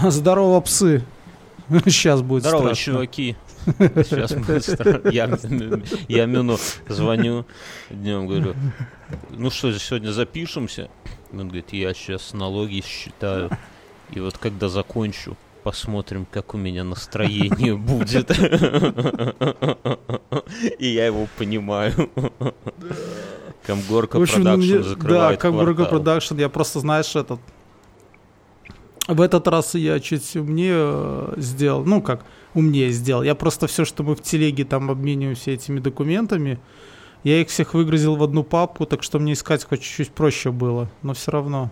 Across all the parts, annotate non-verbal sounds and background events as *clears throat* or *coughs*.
*laughs* Здорово, псы. *laughs* Сейчас будет Здорово, страшно. чуваки. *laughs* Сейчас будет страшно. Я, я Мину звоню днем, говорю, ну что, сегодня запишемся? Он говорит, я сейчас налоги считаю. И вот когда закончу, посмотрим, как у меня настроение будет. И я его понимаю. Комгорка Production Да, закрывает Бурга квартал. Production, я просто, знаешь, этот... В этот раз я чуть умнее э, сделал, ну как, умнее сделал. Я просто все, что мы в телеге там обмениваемся этими документами, я их всех выгрузил в одну папку, так что мне искать хоть чуть-чуть проще было, но все равно.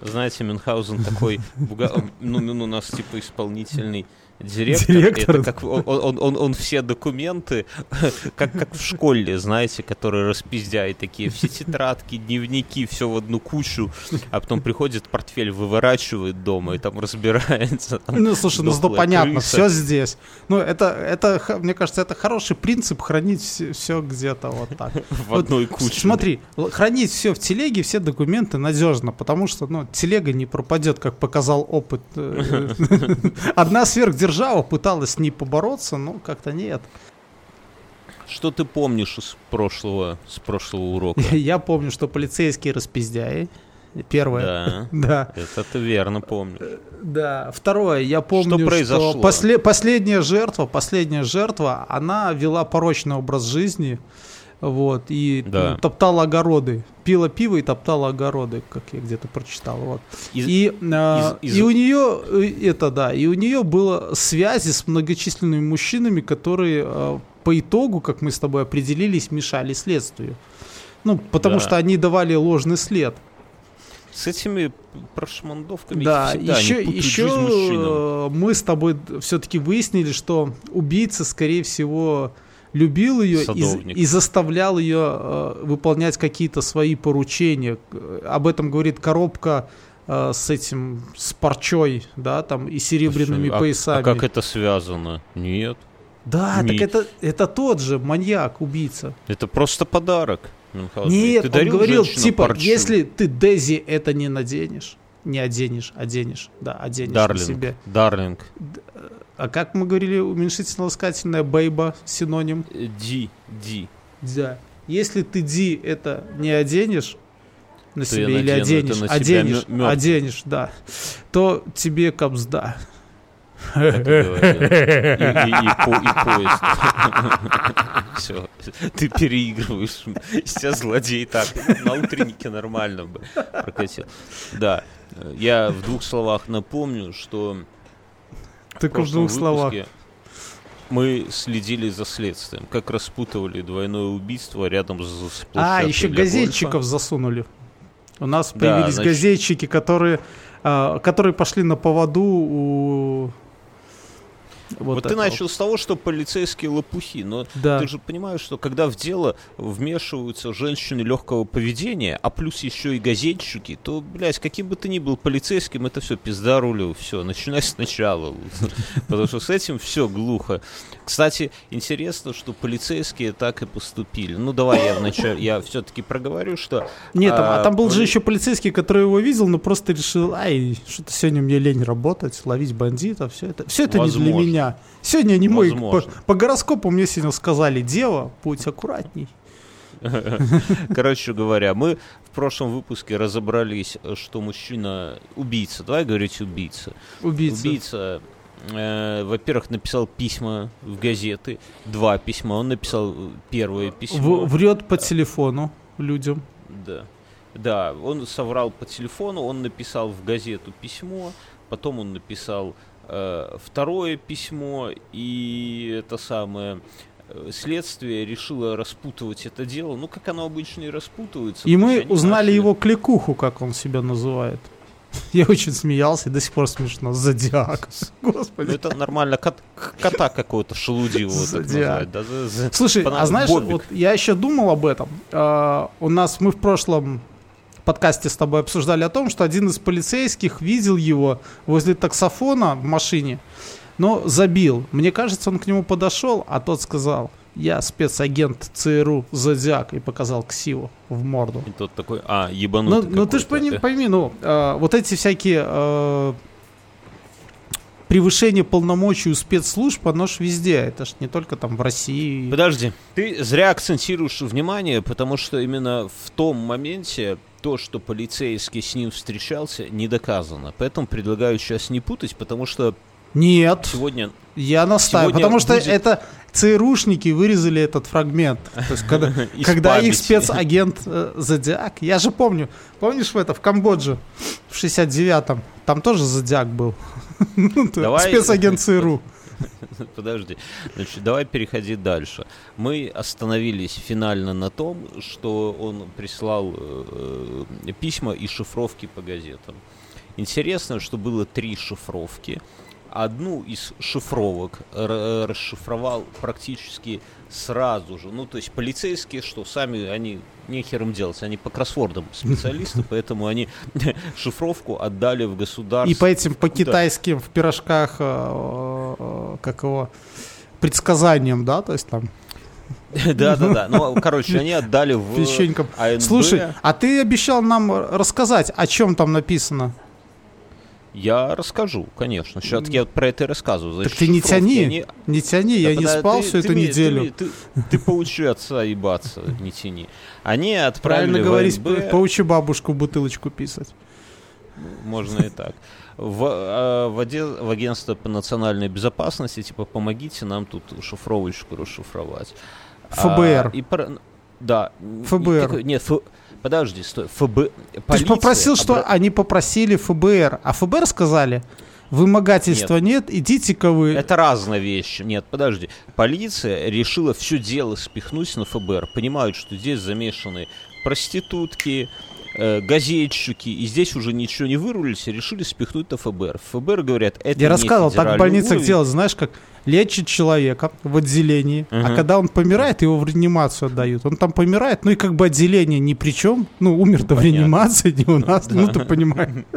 Знаете, Мюнхгаузен такой, *laughs* буга- ну, ну, у нас типа исполнительный директор. Директор, Это как он, он, он, он все документы, *laughs* как, как в школе, знаете, которые распиздяют такие, все тетрадки, дневники, все в одну кучу, а потом приходит, портфель выворачивает дома и там разбирается. там Ну, слушай, ну дохлая понятно, крыса. все здесь. Ну, это, это, мне кажется, это хороший принцип хранить все, где-то вот так. *laughs* в Вот одной куче. Смотри, хранить все в телеге, все документы надежно, потому что, ну, телега не пропадет, как показал опыт. э, *laughs* Одна сверхдержава пыталась с ней побороться, но как-то нет. Что ты помнишь из прошлого, с прошлого урока? *laughs* Я помню, что полицейские распиздяи. Первое. Да, *laughs* Да. это ты верно помнишь. Да. Второе, я помню, что, произошло? после- последняя жертва, последняя жертва, она вела порочный образ жизни. Вот, и Да. ну, топтала огороды. Пила пиво и топтала огороды, как я где-то прочитал. Вот. Из- и, а, из- из- и у нее э, это да, и у нее было связи с многочисленными мужчинами, которые э, по итогу, как мы с тобой определились, мешали следствию. Ну, потому Да. что они давали ложный след. С этими прошмандовками Да, еще, еще э, мы с тобой все-таки выяснили, что убийца, скорее всего, любил ее и, и заставлял ее э, выполнять какие-то свои поручения. Об этом говорит коробка э, с этим, с парчой, да, там, и серебряными А- поясами. А как это связано? Нет. Да, Ми- так это, это тот же маньяк, убийца. Это просто подарок. Мюнхгаузен. Нет, Ты он говорил, типа, парчу? если ты Дези это не наденешь, не оденешь, оденешь, да, оденешь на Дарлинг, себе. Дарлинг. А как мы говорили, уменьшительно-ласкательное бейба синоним? Ди, Ди. Да. Если ты ди это не оденешь на То себе или оденешь, на оденешь, мё- мёртвым. оденешь, да, то тебе как и. И, и- и по- и поезд. *laughs* Все, ты переигрываешь. Сейчас злодей так. На утреннике нормально бы прокатил. Да, я в двух словах напомню, что *laughs* Так в двух словах. мы следили за следствием, как распутывали двойное убийство рядом с А, еще газетчиков гольфа. засунули. У нас Да, появились значит- газетчики, которые, а, которые пошли на поводу у... Вот, ты этого. начал с того, что полицейские лопухи, но Да. ты же понимаешь, что когда в дело вмешиваются женщины легкого поведения, а плюс еще и газетчики, то, блядь, каким бы ты ни был полицейским, это все пизда рулю, все, начинай сначала. *laughs* Потому что с этим все глухо. Кстати, интересно, что полицейские так и поступили. Ну, давай я вначале, я все-таки проговорю, что... Нет, там, а а, там был же еще полицейский, который его видел, но просто решил, ай, что-то сегодня мне лень работать, ловить бандитов, все это, все это не для меня. Сегодня не мой, по, по гороскопу мне сегодня сказали, дева, будь аккуратней. Короче говоря, мы в прошлом выпуске разобрались, что мужчина убийца. Давай говорить убийца. Убийца. Убийца, э, во-первых, написал письма в газеты. Два письма. Он написал первое письмо. В- врет по телефону людям. Да. Да, он соврал по телефону, он написал в газету письмо, потом он написал э, второе письмо, и это самое э, следствие решило распутывать это дело. Ну, как оно обычно и распутывается. И мы узнали начали- его кликуху, как он себя называет. *laughs* Я очень смеялся, и до сих пор смешно. Зодиак. Ну, Господи. это нормально, кот- кота какого-то шелудивого так Зодиак. да, за- за- Слушай, а знаешь, Бобик. вот я еще думал об этом. А, у нас мы в прошлом подкасте с тобой обсуждали о том, что один из полицейских видел его возле таксофона в машине, но забил. Мне кажется, он к нему подошел, а тот сказал, я спецагент ЦРУ Зодиак и показал ксиву в морду. И тот такой, а, Ну, ебанутый ну ты же пойми, пойми, ну, э, вот эти всякие э, превышение полномочий у спецслужб, оно ж везде. Это ж не только там в России. Подожди, ты зря акцентируешь внимание, потому что именно в том моменте то, что полицейский с ним встречался, не доказано. Поэтому предлагаю сейчас не путать, потому что Нет, сегодня... я настаиваю, сегодня потому что будет- это ЦРУшники вырезали этот фрагмент. То есть, когда, *laughs* когда их спецагент э, Зодиак, я же помню, помнишь в это, в Камбодже, в 69-м, там тоже Зодиак был. *laughs* Ну, Давай- Спецагент ЦРУ. *laughs* Подожди. Значит, давай переходить дальше. Мы остановились финально на том, что он прислал э, э, письма и шифровки по газетам. Интересно, что было три шифровки. Одну из шифровок расшифровал практически сразу же. Ну, то есть полицейские, что сами они нехер им делать, они по кроссвордам специалисты, *laughs* поэтому они *laughs* шифровку отдали в государство. И по этим, по китайским в пирожках, э, э, как его, предсказаниям, да, то есть там *laughs* Да, да, да. Ну, короче, они отдали в печенькам. АНБ. Слушай, а ты обещал нам рассказать, о чем там написано? Я расскажу, конечно. Сейчас я вот про это и рассказываю. Так Значит, ты не тяни, они- не тяни, Да я не спал ты- всю ты эту мне- неделю. Ты, ты, ты поучи отца ебаться, не тяни. Они отправили Правильно говорить, АНБ, поучи бабушку бутылочку писать. можно и так, в, э, в, оде- в агентство по национальной безопасности, типа, помогите нам тут шифровочку расшифровать. ФБР. А, и про- да. и ФБР. такой- нет, Ф- подожди, стой. ФБ... Ты же полиция попросил, что обра- они попросили ФБР, а ФБР сказали, вымогательства нет, идите-ка вы. Это разные вещи. Нет, подожди. Полиция решила все дело спихнуть на ФБР. Понимают, что здесь замешаны проститутки, э, газетчики, и здесь уже ничего не вырулились, и решили спихнуть на ФБР. ФБР говорят, это Я не рассказывал, так в больницах уровень. делают, знаешь, как лечат человека в отделении, а Мгм. когда он помирает, его в реанимацию отдают. Он там помирает, ну и как бы отделение ни при чем. Ну, умер-то в реанимации, не у нас, ну ты понимаешь. *laughs*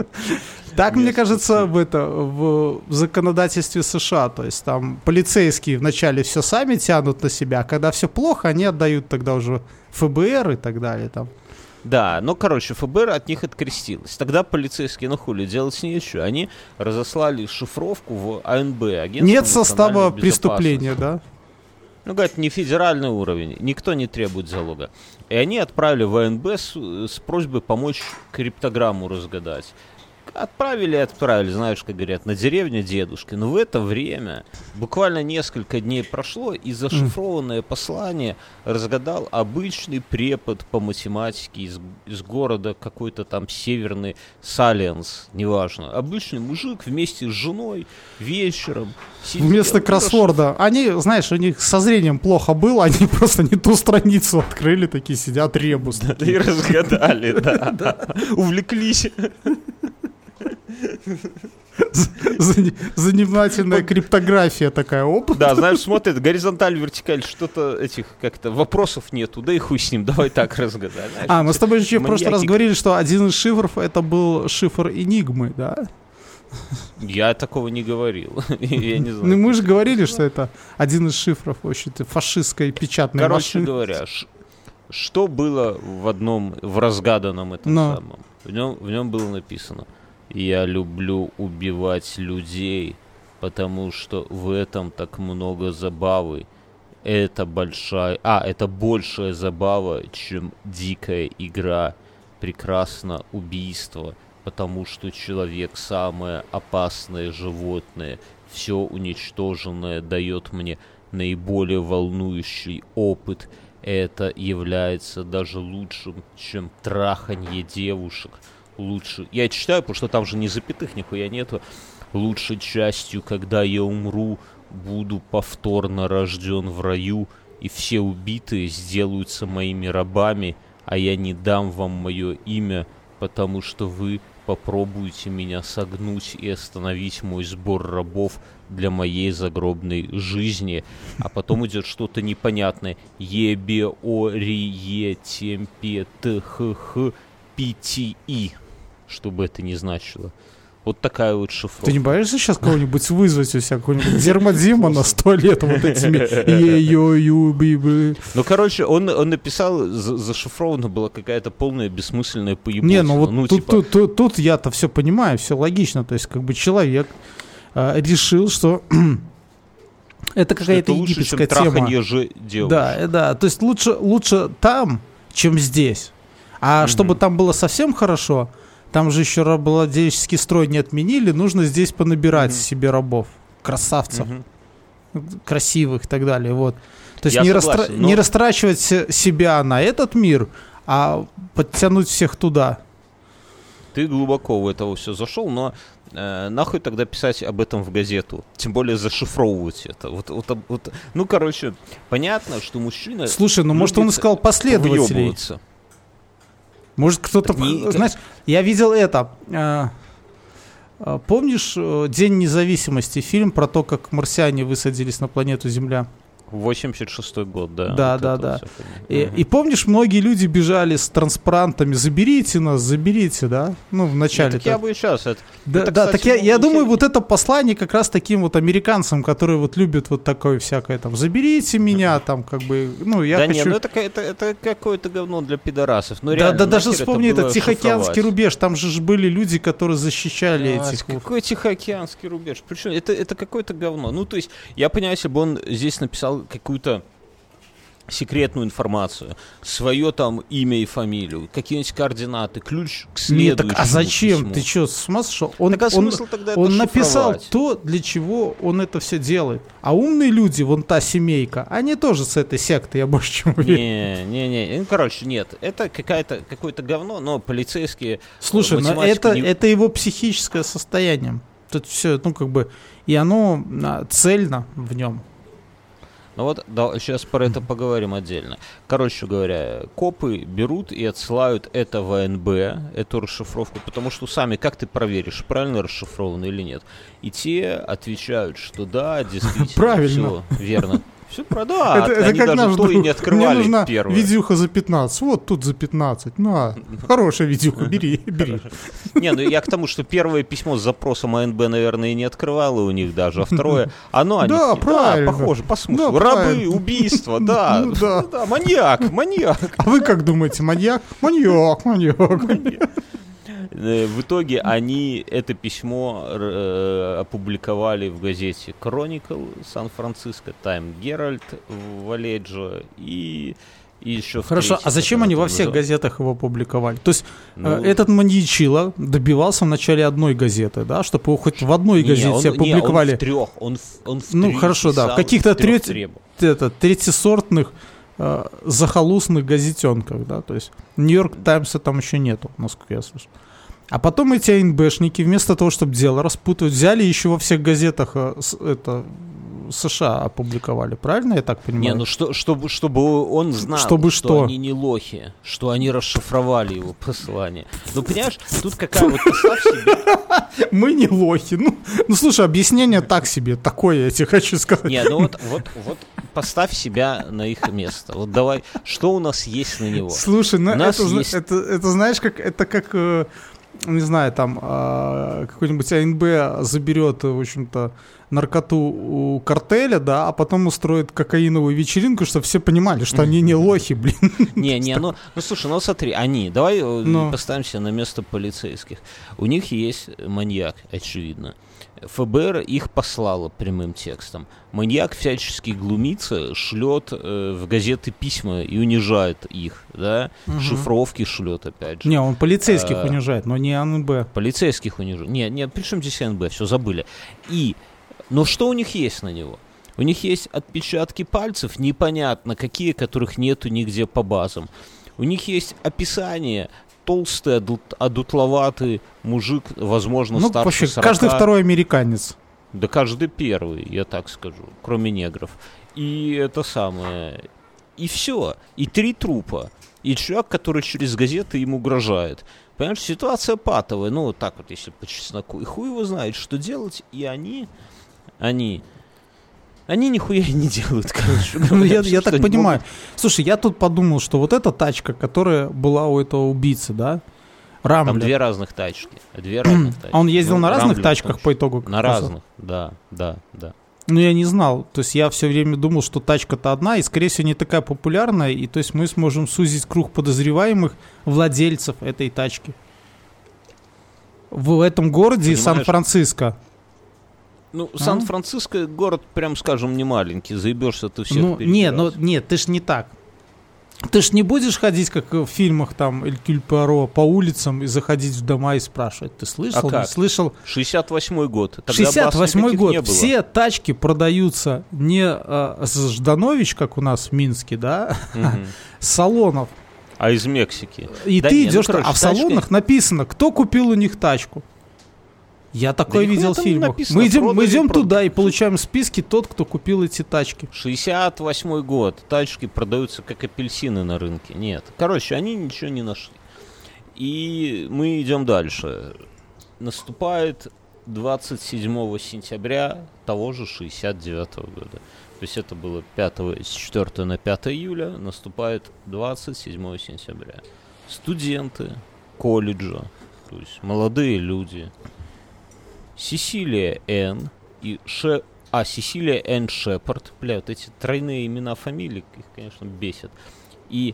Так, мне кажется, в это в законодательстве США, то есть там полицейские вначале все сами тянут на себя, а когда все плохо, они отдают тогда уже ФБР и так далее там. Да, ну, короче, ФБР от них открестилось. Тогда полицейские, ну хули, делать нечего. Они разослали шифровку в АНБ, Нет состава преступления, да? Ну, говорят, не федеральный уровень, никто не требует залога. И они отправили в АНБ с, с просьбой помочь криптограмму разгадать. Отправили и отправили, знаешь, как говорят, на деревню дедушки. Но в это время, буквально несколько дней прошло, и зашифрованное послание разгадал обычный препод по математике из, из города какой-то там северный Саленс, неважно. Обычный мужик вместе с женой вечером сидел Вместо и кроссворда. Они, знаешь, у них со зрением плохо было, они *laughs* просто не ту страницу открыли, такие сидят ребус. И разгадали, да. *laughs* Увлеклись. Зани- Занимательная криптография такая, оп. Да, знаешь, смотрит горизонталь, вертикаль, что-то этих как-то вопросов нету, да и хуй с ним, давай так разгадай. Знаешь, А, мы с тобой еще в прошлый раз говорили, что один из шифров это был шифр Энигмы, да? Я такого не говорил. *laughs* Я не Ну, знаю. мы же говорили, что это один из шифров, в общем-то, фашистской печатной Короче машины. говоря, что было в одном, в разгаданном этом Но. самом? В нем, в нем было написано «Я люблю убивать людей, потому что в этом так много забавы. Это большая... А, это большая забава, чем дикая игра. Прекрасно убийство, потому что человек самое опасное животное. Все уничтоженное дает мне наиболее волнующий опыт. Это является даже лучшим, чем траханье девушек. Лучше. Я читаю, потому что там же ни запятых, нихуя нету. Лучшей частью, когда я умру, буду повторно рожден в раю, и все убитые сделаются моими рабами, а я не дам вам мое имя, потому что вы попробуете меня согнуть и остановить мой сбор рабов для моей загробной жизни. А потом идет что-то непонятное. Ебе, о, ри, е, темпе, т, х, х, пи, и. Что бы это ни значило. Вот такая вот шифровка. Ты не боишься сейчас *laughs* кого-нибудь вызвать у себя, какого-нибудь Дермодима на сто лет вот этими? *laughs* Ну, короче, он, он написал, за- зашифрована была какая-то полная бессмысленная поебучина. Не, ну вот тут, типа, тут, тут, тут я-то все понимаю, все логично. То есть, как бы человек э, решил, что *clears throat* это какая-то египетская тема. же. Да, э, да. То есть лучше, лучше там, чем здесь. А чтобы там было совсем хорошо, там же еще рабовладельческий строй не отменили, нужно здесь понабирать Мгм. себе рабов, красавцев, Мгм. красивых и так далее. Вот. То есть Я не, согласен, растра- но- не растрачивать се- себя на этот мир, а подтянуть всех туда. Ты глубоко в это все зашел, но э, нахуй тогда писать об этом в газету? Тем более зашифровывать это. Вот, вот, вот, ну, короче, понятно, что мужчина... Слушай, ну может он искал последователей. выебываться. Может кто-то... Не- Знаешь, я видел это. э, э, Помнишь э, День независимости, фильм про то, как марсиане высадились на планету Земля? 86-й год, да. Да, вот да, это да. И, и помнишь, многие люди бежали с транспарантами, заберите нас, заберите, да? Ну, в начале. так я бы и сейчас это... Да, это, да, кстати, так я, я думаю, вот это послание как раз таким вот американцам, которые вот любят вот такое всякое там, заберите меня, там, как бы, ну, я да хочу... не, ну это, это, это какое-то говно для пидорасов. Ну, да, реально, да, даже нахер это вспомни было этот Тихоокеанский шифровать? рубеж, там же ж были люди, которые защищали Блядь, этих... Какой Тихоокеанский рубеж? Причем это, это какое-то говно. Ну, то есть, я понимаю, если бы он здесь написал какую-то секретную информацию, свое там имя и фамилию, какие-нибудь координаты, ключ к Нет, следующему так а зачем? письму. Ты что, с ума сошел? Он, Так а он, смысл тогда это он написал то, для чего он это все делает. А умные люди, вон та семейка, они тоже с этой секты, я больше чем уверен. Не, не, не, ну, короче, нет, это какая-то, какое-то говно, но полицейские... Слушай, но математику это, не- это его психическое состояние. Тут все, ну, как бы, и оно а, цельно в нем. Ну вот, да, сейчас про это поговорим отдельно. Короче говоря, копы берут и отсылают это в АНБ, эту расшифровку, потому что сами, как ты проверишь, правильно расшифровано или нет? И те отвечают, что да, действительно, Правильно. все верно. Все про да, это, это они как даже то и не открывали Мне нужна первое. видюха за 15. Вот тут за 15. На, хорошая видюха, бери, бери. Не, ну я к тому, что первое письмо с запросом АНБ, наверное, и не открывало у них даже, а второе, оно, они Да, правильно. похоже, по смыслу. Рабы, да, Ну да. да, маньяк, маньяк. А вы как думаете, маньяк? Маньяк, маньяк. Э, В итоге они это письмо э, опубликовали в газете Chronicle Сан-Франциско, Time Herald в Аледжо и, и еще Хорошо, третьей, а зачем они во всех называется- газетах его публиковали? То есть Ну, э, этот маньячила добивался в начале одной газеты, да, чтобы его хоть в одной не, газете он- не, опубликовали. он в трех, он в, он в Ну, хорошо, да, в каких-то трех трет- это, третьесортных э, захолустных газетенках, да, то есть Нью-Йорк Таймса там еще нету, насколько я слышу. А потом эти АНБшники, вместо того, чтобы дело распутывать, взяли еще во всех газетах э, это, США опубликовали, правильно я так понимаю? Не, ну что, чтобы, чтобы он знал, Чтобы что, что? они не лохи, что они расшифровали его послание. Ну, понимаешь, тут какая вот представь себе, *laughs* Мы не лохи. Ну, ну, слушай, объяснение так себе, такое я тебе хочу сказать. Не, ну вот, вот, вот поставь себя на их место. Вот давай, что у нас есть на него? Слушай, ну это, есть- это, это знаешь, как это как, э, не знаю, там э, какой-нибудь АНБ заберет, в общем-то, наркоту у картеля, да, а потом устроит кокаиновую вечеринку, чтобы все понимали, что они не лохи, блин. Не, не, ну, ну слушай, ну смотри, они, давай э, Ну. поставимся на место полицейских. У них есть маньяк, очевидно. ФБР их послало прямым текстом. Маньяк всячески глумится, шлет э, в газеты письма и унижает их, да? Шифровки шлет, опять же. Не, он полицейских Э, унижает, но не АНБ. Полицейских унижает. Не, не, при чем здесь НБ? Все забыли. И, но что у них есть на него? У них есть отпечатки пальцев, непонятно какие, которых нету нигде по базам. У них есть описание, толстый, адут- одутловатый мужик, возможно, Ну, старше вообще, 40. каждый второй американец. Да каждый первый, я так скажу, кроме негров. И это самое... И все. И три трупа. И человек, который через газеты им угрожает. Понимаешь, ситуация патовая. Ну, вот так вот, если по чесноку. И хуй его знает, что делать. И они... Они... Они нихуя не делают, короче. *laughs* Ну, я, я так они понимаю. могут. Слушай, я тут подумал, что вот эта тачка, которая была у этого убийцы, да? Там Рамблер. две разных тачки. Две *clears throat* разных тачки. А он ездил Ну, на разных Рамблер, тачках по итогу? На разных, да, да, да. Ну, я не знал. То есть я все время думал, что тачка-то одна, и, скорее всего, не такая популярная, и то есть мы сможем сузить круг подозреваемых владельцев этой тачки. В этом городе Понимаешь? Сан-Франциско. Ну, Сан-Франциско город, прям скажем, не маленький. Заебешься ты всех Ну, перебирать. не, ну, нет, ты ж не так. Ты ж не будешь ходить, как в фильмах там Эль Кюль Пуаро, по улицам и заходить в дома и спрашивать. Ты слышал? А не как? слышал? 68-й год. Тогда бас 68 никаких год. не было. Все тачки продаются не э, с Жданович, как у нас в Минске, да, *laughs* с салонов. А из Мексики. И Да ты не, ну, идешь, короче, а в тачка- салонах написано, кто купил у них тачку. Я такое нихуя видел в фильмах. написано, Мы идем, мы идем продали. туда и получаем списки тот, кто купил эти тачки. 68 год. Тачки продаются как апельсины на рынке. Нет. Короче, они ничего не нашли. И мы идем дальше. Наступает 27 сентября того же 69 года. То есть это было 5, с 4 на 5 июля. Наступает 27 сентября. Студенты колледжа, то есть молодые люди, Сесилия Н. и Ше... А, Сесилия Н. Шепард. Бля, вот эти тройные имена фамилий, их, конечно, бесит. И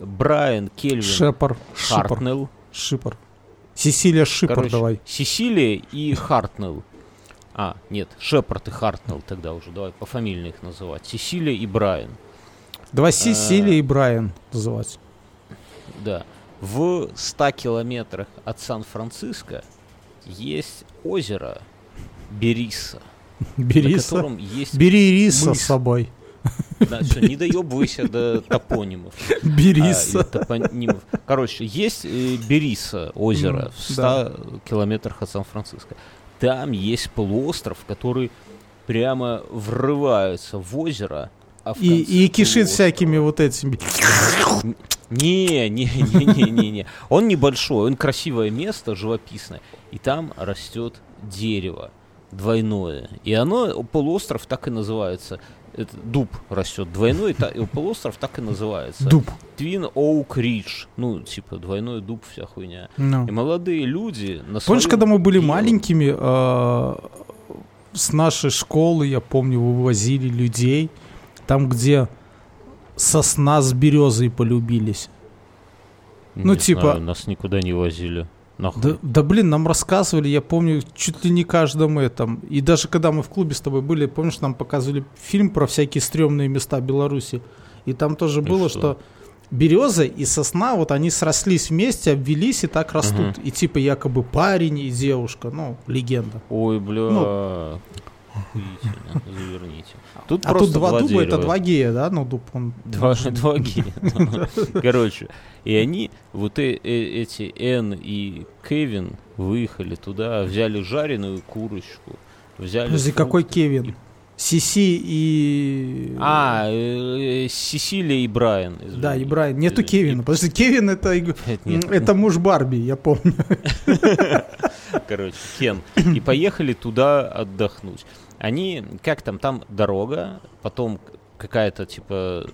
Брайан Кельвин Шепар. Хартнелл. Шипар. Сесилия Шипар Короче, давай. Сесилия и Хартнелл. А, нет, Шепард и Хартнелл тогда уже, давай по фамилии их называть. Сесилия и Брайан. Давай Сесилия и Брайан называть. Да. В 100 километрах от Сан-Франциско есть озеро Бериса, на Бери, с- котором есть... Бери риса мыс. с собой. Да, всё, не доебывайся до топонимов. *laughs* а, Бериса. или топонимов. Короче, есть э, Бериса озеро в 100 километрах от Сан-Франциско. Там есть полуостров, который прямо врывается в озеро, а И, и кишит полуострова- всякими вот этими. Не, не, *laughs* не, не, не, не. Он небольшой, он красивое место, живописное. И там растет дерево двойное. И оно, полуостров так и называется. Это дуб растет двойной, та- и полуостров так и называется. Дуб. Твин Оук Ридж. Ну, типа, двойной дуб, вся хуйня. Ну. И молодые люди на Помнишь, когда мы были маленькими, э, с нашей школы, я помню, вывозили людей, там, где сосна с березой полюбились. ну, Не типа- знаю, нас никуда не возили. Нахуй. Да, да, блин, нам рассказывали, я помню, чуть ли не каждом этом. И даже когда мы в клубе с тобой были, помнишь, нам показывали фильм про всякие стрёмные места Беларуси. И там тоже И было, что? что береза и сосна, вот они срослись вместе, обвелись и так растут. И типа якобы парень и девушка, ну, легенда. Ой, бля. Ну. Охуительно. Заверните. Тут а тут два, дуба, это дерева. два гея, да? Ну, дуб, он... Два, два гея. *laughs* Короче, и они, вот э- э- эти Энн и Кевин выехали туда, взяли жареную курочку, взяли... Подожди, какой Кевин? Сиси и... А, э, э, Сесилия и Брайан. Да, и Брайан. Нету Кевина. Подожди, Кевин это, нет. это муж Барби, я помню. *laughs* короче, Кен. И поехали туда отдохнуть. Они, как там, там дорога, потом какая-то, типа,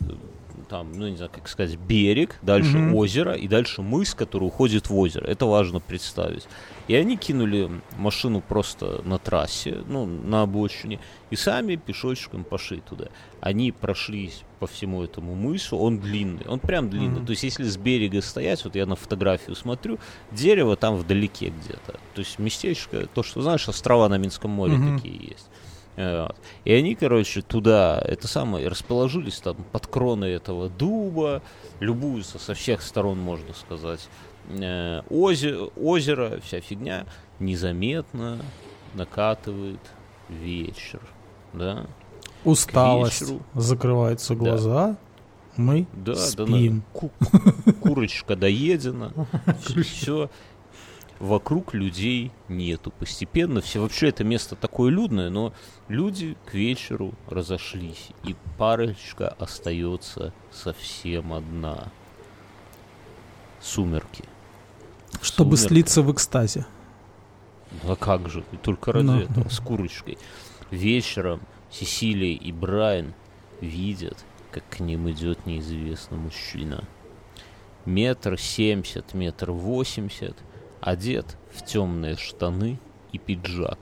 там, ну, не знаю, как сказать, берег, дальше Мгм. озеро, и дальше мыс, который уходит в озеро. Это важно представить. И они кинули машину просто на трассе, ну, на обочине, и сами пешочком пошли туда. Они прошлись по всему этому мысу, он длинный, он прям длинный. Мгм. То есть, если с берега стоять, вот я на фотографию смотрю, дерево там вдалеке где-то. То есть местечко, то, что знаешь, острова на Минском море Мгм. такие есть. Э. И они, короче, туда, это самое, расположились там под кроной этого дуба, любуются со всех сторон, можно сказать. Э, озе- озеро, вся фигня, незаметно накатывает вечер, да? Усталость. Закрываются глаза. Мы Да, да, спим. на- ку- курочка доедена, *laughs* все. Вокруг людей нету. Постепенно все. Вообще это место такое людное, но люди к вечеру разошлись. И парочка остается совсем одна. Сумерки. Чтобы Сумерка. слиться в экстазе. А как же? И только ради Ну. этого, с курочкой. Вечером Сесилия и Брайан видят, как к ним идет неизвестный мужчина. Метр семьдесят, метр восемьдесят, одет в темные штаны и пиджак.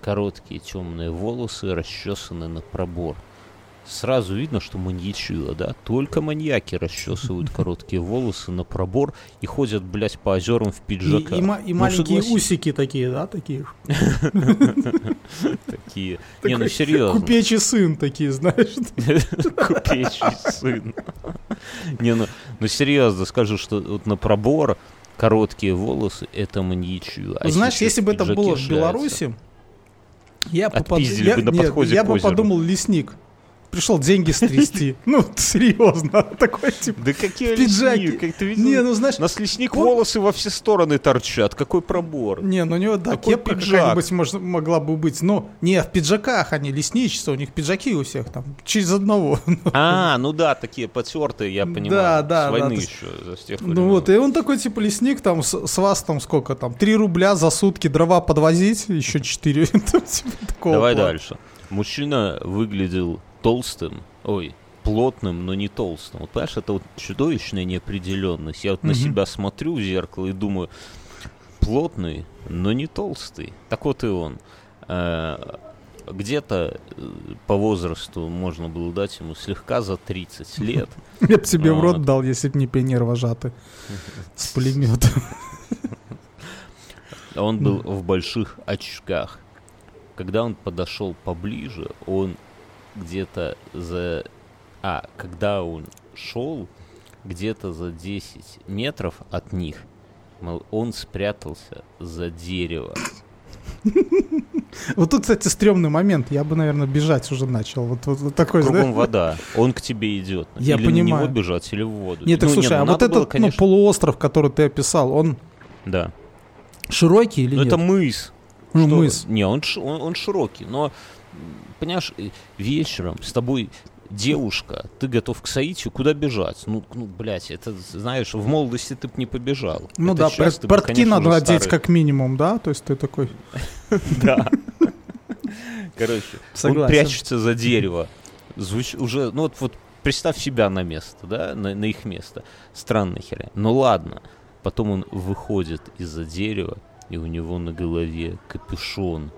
Короткие темные волосы расчесаны на пробор. сразу видно, что маньячила, да? Только маньяки расчесывают *laughs* короткие волосы на пробор и ходят, блядь, по озерам в И, пиджаках. и ма- и Ну, маленькие согласись. усики такие, да, такие. *laughs* Такие. Не, ну серьезно. Купечий сын такие, знаешь. *laughs* Купечий сын. Не, ну, ну серьезно, скажу, что вот на пробор короткие волосы это маньячила. А Знаешь, сейчас если бы это было в. Беларуси, я, попад- я- бы на нет, я бы подумал лесник. Пришел деньги стрясти. *laughs* Ну, *laughs* серьезно, такой типа. Да какие Пиджаки. Как ты видел? Не, ну знаешь, У нас лесник Пом- волосы во все стороны торчат. Какой пробор? Не, ну у него, да, кепка какая-нибудь могла бы быть. Но не, в пиджаках они лесничество, у них пиджаки у всех там, через одного. *laughs* А, ну да, такие потертые, я понимаю. Да, да, С войны еще, за Ну вот, и он такой, типа, лесник, там, с, вас там сколько там, 3 рубля за сутки дрова подвозить, еще 4. Там, типа, Давай дальше. Мужчина выглядел толстым, ой, плотным, но не толстым. Вот понимаешь, это вот чудовищная неопределенность. Я вот на Мгм. себя смотрю в зеркало и думаю, плотный, но не толстый. Так вот и он. Э, Где-то э, по возрасту можно было дать ему слегка за 30 лет. *laughs* Я бы тебе в рот дал, если бы не пионер вожатый *laughs* с пулеметом. Он был в больших очках. Когда он подошел поближе, он где-то за... А, когда он шел, где-то за 10 метров от них, он спрятался за дерево. Вот тут, кстати, стрёмный момент. Я бы, наверное, бежать уже начал. Вот, вот- вот такой, Кругом знаешь. вода. Он к тебе идет. Я или на понимаю. него бежать, или в воду. Нет, так Ну, слушай, ну, а вот надо было, этот ну, конечно, полуостров, который ты описал, он Да. широкий или Но нет? это мыс. Ну, Что- мыс. Не, он, он, он широкий, но, понимаешь, вечером с тобой девушка, ты готов к соитию, куда бежать? Ну, ну, блядь, это, знаешь, в молодости ты бы не побежал. Ну Это да, сейчас пор- ты бы, портки конечно, надо одеть старый. как минимум, да? То есть ты такой... *laughs* Да. Короче, он прячется за дерево. Звуч... Уже, ну вот, вот представь себя на место, да, на, на их место. Странная херня. Ну ладно. Потом он выходит из-за дерева, и у него на голове капюшон,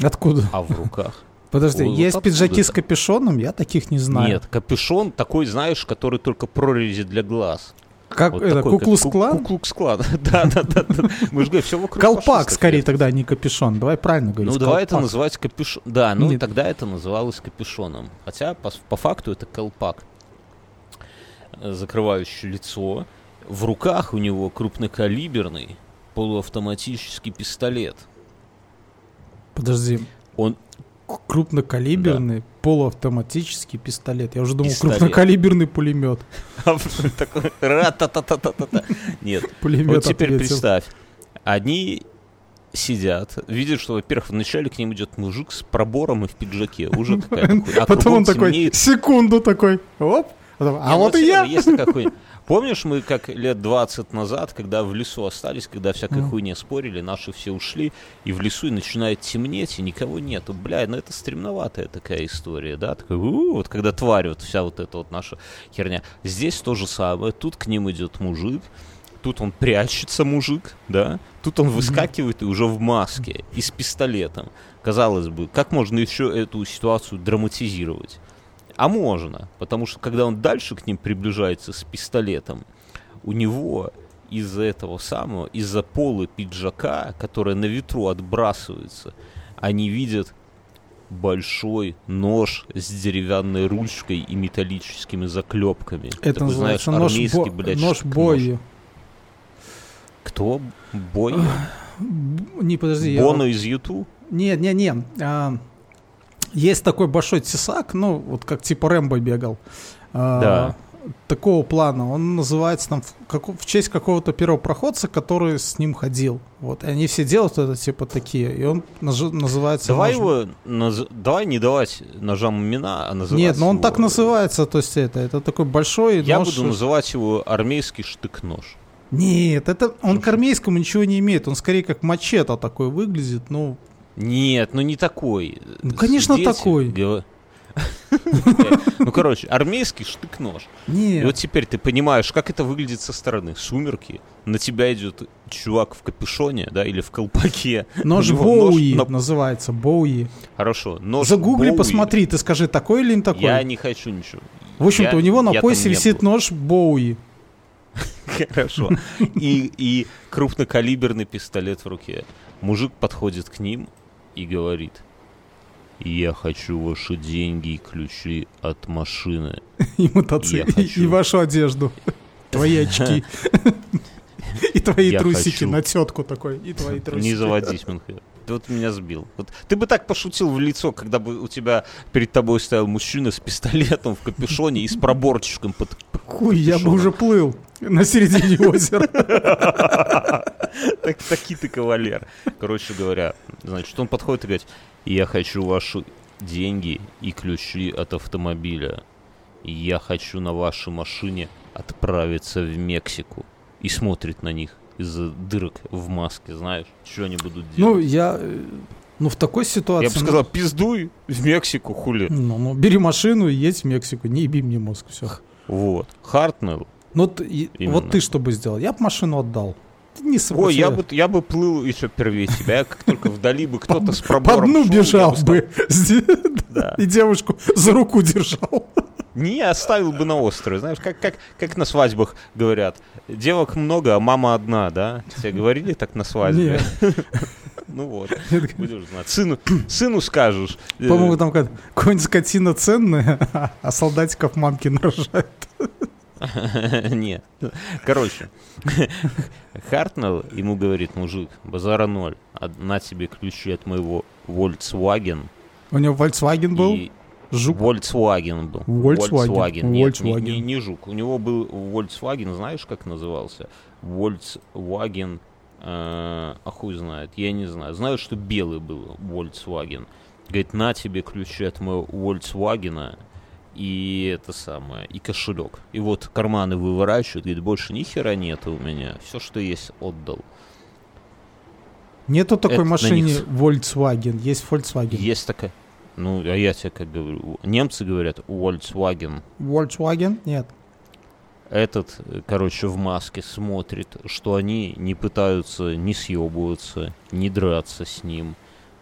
Откуда? а в руках *laughs* Подожди, вот есть откуда пиджаки с капюшоном? Я таких не знаю. Нет, капюшон такой, знаешь, который только прорези для глаз. Как Вот это, такой, как куклус-клан? ку- Куклукс-клан. *laughs* Да, да, да. Мы же говорим, все вокруг Колпак скорее тогда, а не капюшон. Давай правильно говорить. Ну, давай это называть капюшон. Да, ну тогда это называлось капюшоном. Хотя по, по факту это колпак, э, закрывающий лицо. В руках у него крупнокалиберный полуавтоматический пистолет. Подожди. Он Крупнокалиберный полуавтоматический пистолет. Я уже думал, Пистолет. крупнокалиберный пулемет. *laughs* Нет, Пулемет Вот теперь представь, они сидят, видят, что, во-первых, вначале к ним идет мужик с пробором и в пиджаке, уже какая-то *laughs* Потом он такой, секунду такой, оп. А ну вот и я. Есть такая хуйня. *laughs* Помнишь, мы как лет 20 назад, когда в лесу остались, когда всякой Ну. хуйне спорили, наши все ушли, и в лесу и начинает темнеть, и никого нету. Бля, ну это стремноватая такая история, да? Такой, «У-у-у», вот когда тварь, вот вся вот эта вот наша херня. Здесь то же самое. Тут к ним идет мужик, тут он прячется, мужик, да? Тут он выскакивает и уже в маске и с пистолетом. Казалось бы, как можно еще эту ситуацию драматизировать? А можно, потому что когда он дальше к ним приближается с пистолетом, у него из-за этого самого, из-за пола пиджака, которая на ветру отбрасывается, они видят большой нож с деревянной ручкой и металлическими заклепками. Это Такой, знаешь, называется нож, армейский, бо- блядь, нож бою. Кто? Бой? Не, подожди. я Боно вот- из Юту? Не, не, не. а, есть такой большой тесак, ну, вот как типа Рэмбо бегал. А, Да. Такого плана. Он называется там в, како- в честь какого-то первопроходца, который с ним ходил. Вот. И они все делают это типа такие. И он наж- называется... Давай нож- его, наз- давай не давать ножам имена, а называть Нет, но он его- так называется, то есть это, это такой большой Я нож. буду называть его армейский штык-нож. Нет, это он к армейскому ничего не имеет. Он скорее как мачете такой выглядит. Ну, Нет, ну не такой. Ну, конечно, Дети такой. гова- *laughs* Ну, короче, армейский штык-нож. И вот теперь ты понимаешь, как это выглядит со стороны. Сумерки, на тебя идет чувак в капюшоне, да, или в колпаке. Нож Боуи называется, Боуи. Хорошо, нож Загугли, посмотри, ты скажи, такой или не такой? Я не хочу ничего. В общем-то, у него на поясе висит нож Боуи. *laughs* Хорошо. И, и крупнокалиберный пистолет в руке. Мужик подходит к ним и говорит, я хочу ваши деньги и ключи от машины. *laughs* И мотоцикл, хочу. и вашу одежду. *laughs* Твои очки. *laughs* И твои трусики на тетку такой. И твои трусики. Не заводись, Мюнхгаузен. Ты вот меня сбил. Вот ты бы так пошутил в лицо, когда бы у тебя перед тобой стоял мужчина с пистолетом в капюшоне и с проборчиком под... Хуй, я бы уже плыл на середине озера. Так, таки ты кавалер. Короче говоря, значит, он подходит и говорит, я хочу ваши деньги и ключи от автомобиля. Я хочу на вашей машине отправиться в Мексику. И смотрит на них из-за дырок в маске, знаешь, что они будут Ну, делать. я... э, Ну, в такой ситуации... Я бы сказал, пиздуй в Мексику, хули. Ну, ну, бери машину и едь в Мексику, не еби мне мозг, все. Вот. Хартнелл. Ну, т- и- Именно. вот ты что бы сделал? Я бы машину отдал. Не Ой, я бы, я бы плыл еще первее тебя. Я как только вдали бы кто-то с По пробором дну шел, я бежал бы. *laughs* И девушку за руку держал. Не, оставил бы на острове. Знаешь, как, как, как на свадьбах говорят. Девок много, а мама одна, да? Тебе говорили так на свадьбе? *laughs* Ну вот, *laughs* будешь знать. Сыну, сыну скажешь. Э, По-моему, там как- какая-нибудь скотина ценная, а солдатиков мамки нарожают. *laughs* Нет. Короче, *laughs* Хартнелл ему говорит, мужик, базара ноль. На тебе ключи от моего Volkswagen. У него Volkswagen был? Жук? Volkswagen был. Volkswagen. Нет, не- Volkswagen. Не, не жук. У него был Volkswagen, знаешь, как назывался? Volkswagen, э, а хуй знает, я не знаю. Знаю, что белый был Volkswagen. Говорит, на тебе ключи от моего Volkswagen и это самое, и кошелек. И вот карманы выворачивают, говорит, больше ни хера нет у меня. Все, что есть, отдал. Нету такой Это на машине них- Volkswagen, есть Volkswagen. Есть такая. Ну, а я тебе как говорю, немцы говорят Volkswagen. Volkswagen? Нет. этот, короче, в маске смотрит, что они не пытаются не съебываться, не драться с ним,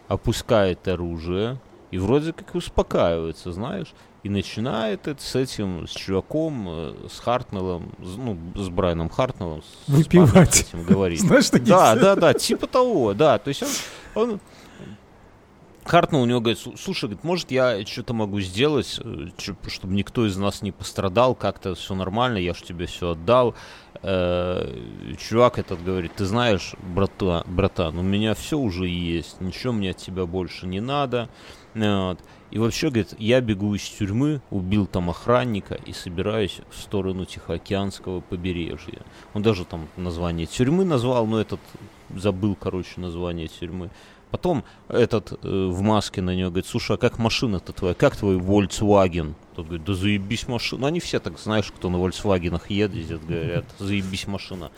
опускает оружие и вроде как успокаивается, знаешь, и начинает это с этим, с чуваком, э, с Хартнеллом, с- ну, с Брайаном Хартнеллом, с- Выпивать. с этим говорить. *laughs* Знаешь, такие Да, все- да, да, типа того, да. То есть он, он Хартнелл у него говорит, «Слу- слушай, говорит, может я что-то могу сделать, э, чтобы никто из нас не пострадал, как-то все нормально, я ж тебе все отдал. Э, чувак этот говорит, ты знаешь, брата, братан, у меня все уже есть, ничего мне от тебя больше не надо. Вот. И вообще, говорит, я бегу из тюрьмы, убил там охранника и собираюсь в сторону Тихоокеанского побережья. Он даже там название тюрьмы назвал, но этот забыл, короче, название тюрьмы. Потом этот э, в маске на него говорит, слушай, а как машина-то твоя, как твой Volkswagen? Тот говорит, да заебись машина. Ну, они все так, знаешь, кто на Volkswagenах едет, говорят, заебись машина.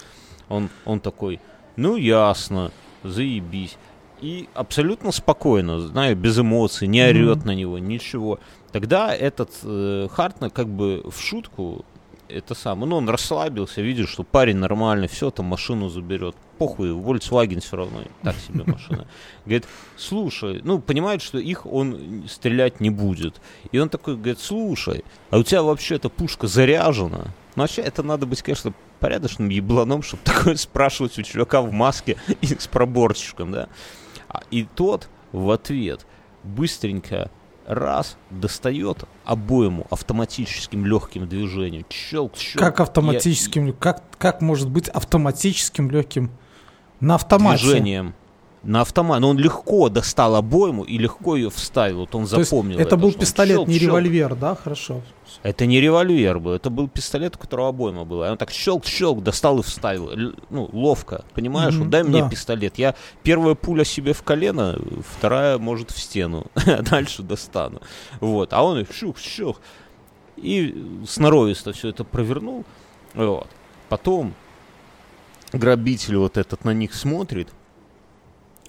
Он, он такой, ну, ясно, заебись. И абсолютно спокойно, знаю, без эмоций, не орет Мгм. на него, ничего. Тогда этот э, Хартнер как бы в шутку это самое, ну, он расслабился, видит, что парень нормальный, все, там машину заберет. Похуй, Volkswagen все равно так себе *laughs* машина. Говорит, слушай, ну, понимает, что их он стрелять не будет. И он такой говорит, слушай, а у тебя вообще эта пушка заряжена? Ну, вообще, это надо быть, конечно, порядочным ебланом, чтобы *laughs* такое спрашивать у чувака в маске и с проборчиком, да. А, И тот в ответ быстренько раз достает обойму автоматическим легким движением. Щелк, щелк. Как автоматическим, как, как может быть автоматическим легким на автомате? движением. На автомат. Но он легко достал обойму и легко ее вставил. Вот он То запомнил. это был что он пистолет, щелк, не щелк. револьвер, да? Хорошо. Это не револьвер был, это был пистолет, у которого обойма была. И он так щелк-щелк достал и вставил. Л- Ну, ловко, понимаешь? Мгм, Вот дай мне да. пистолет. Я первая пуля себе в колено, вторая, может, в стену. *laughs* А дальше достану. Вот. А он щух-щух. И сноровисто все это провернул. Вот. Потом грабитель вот этот на них смотрит,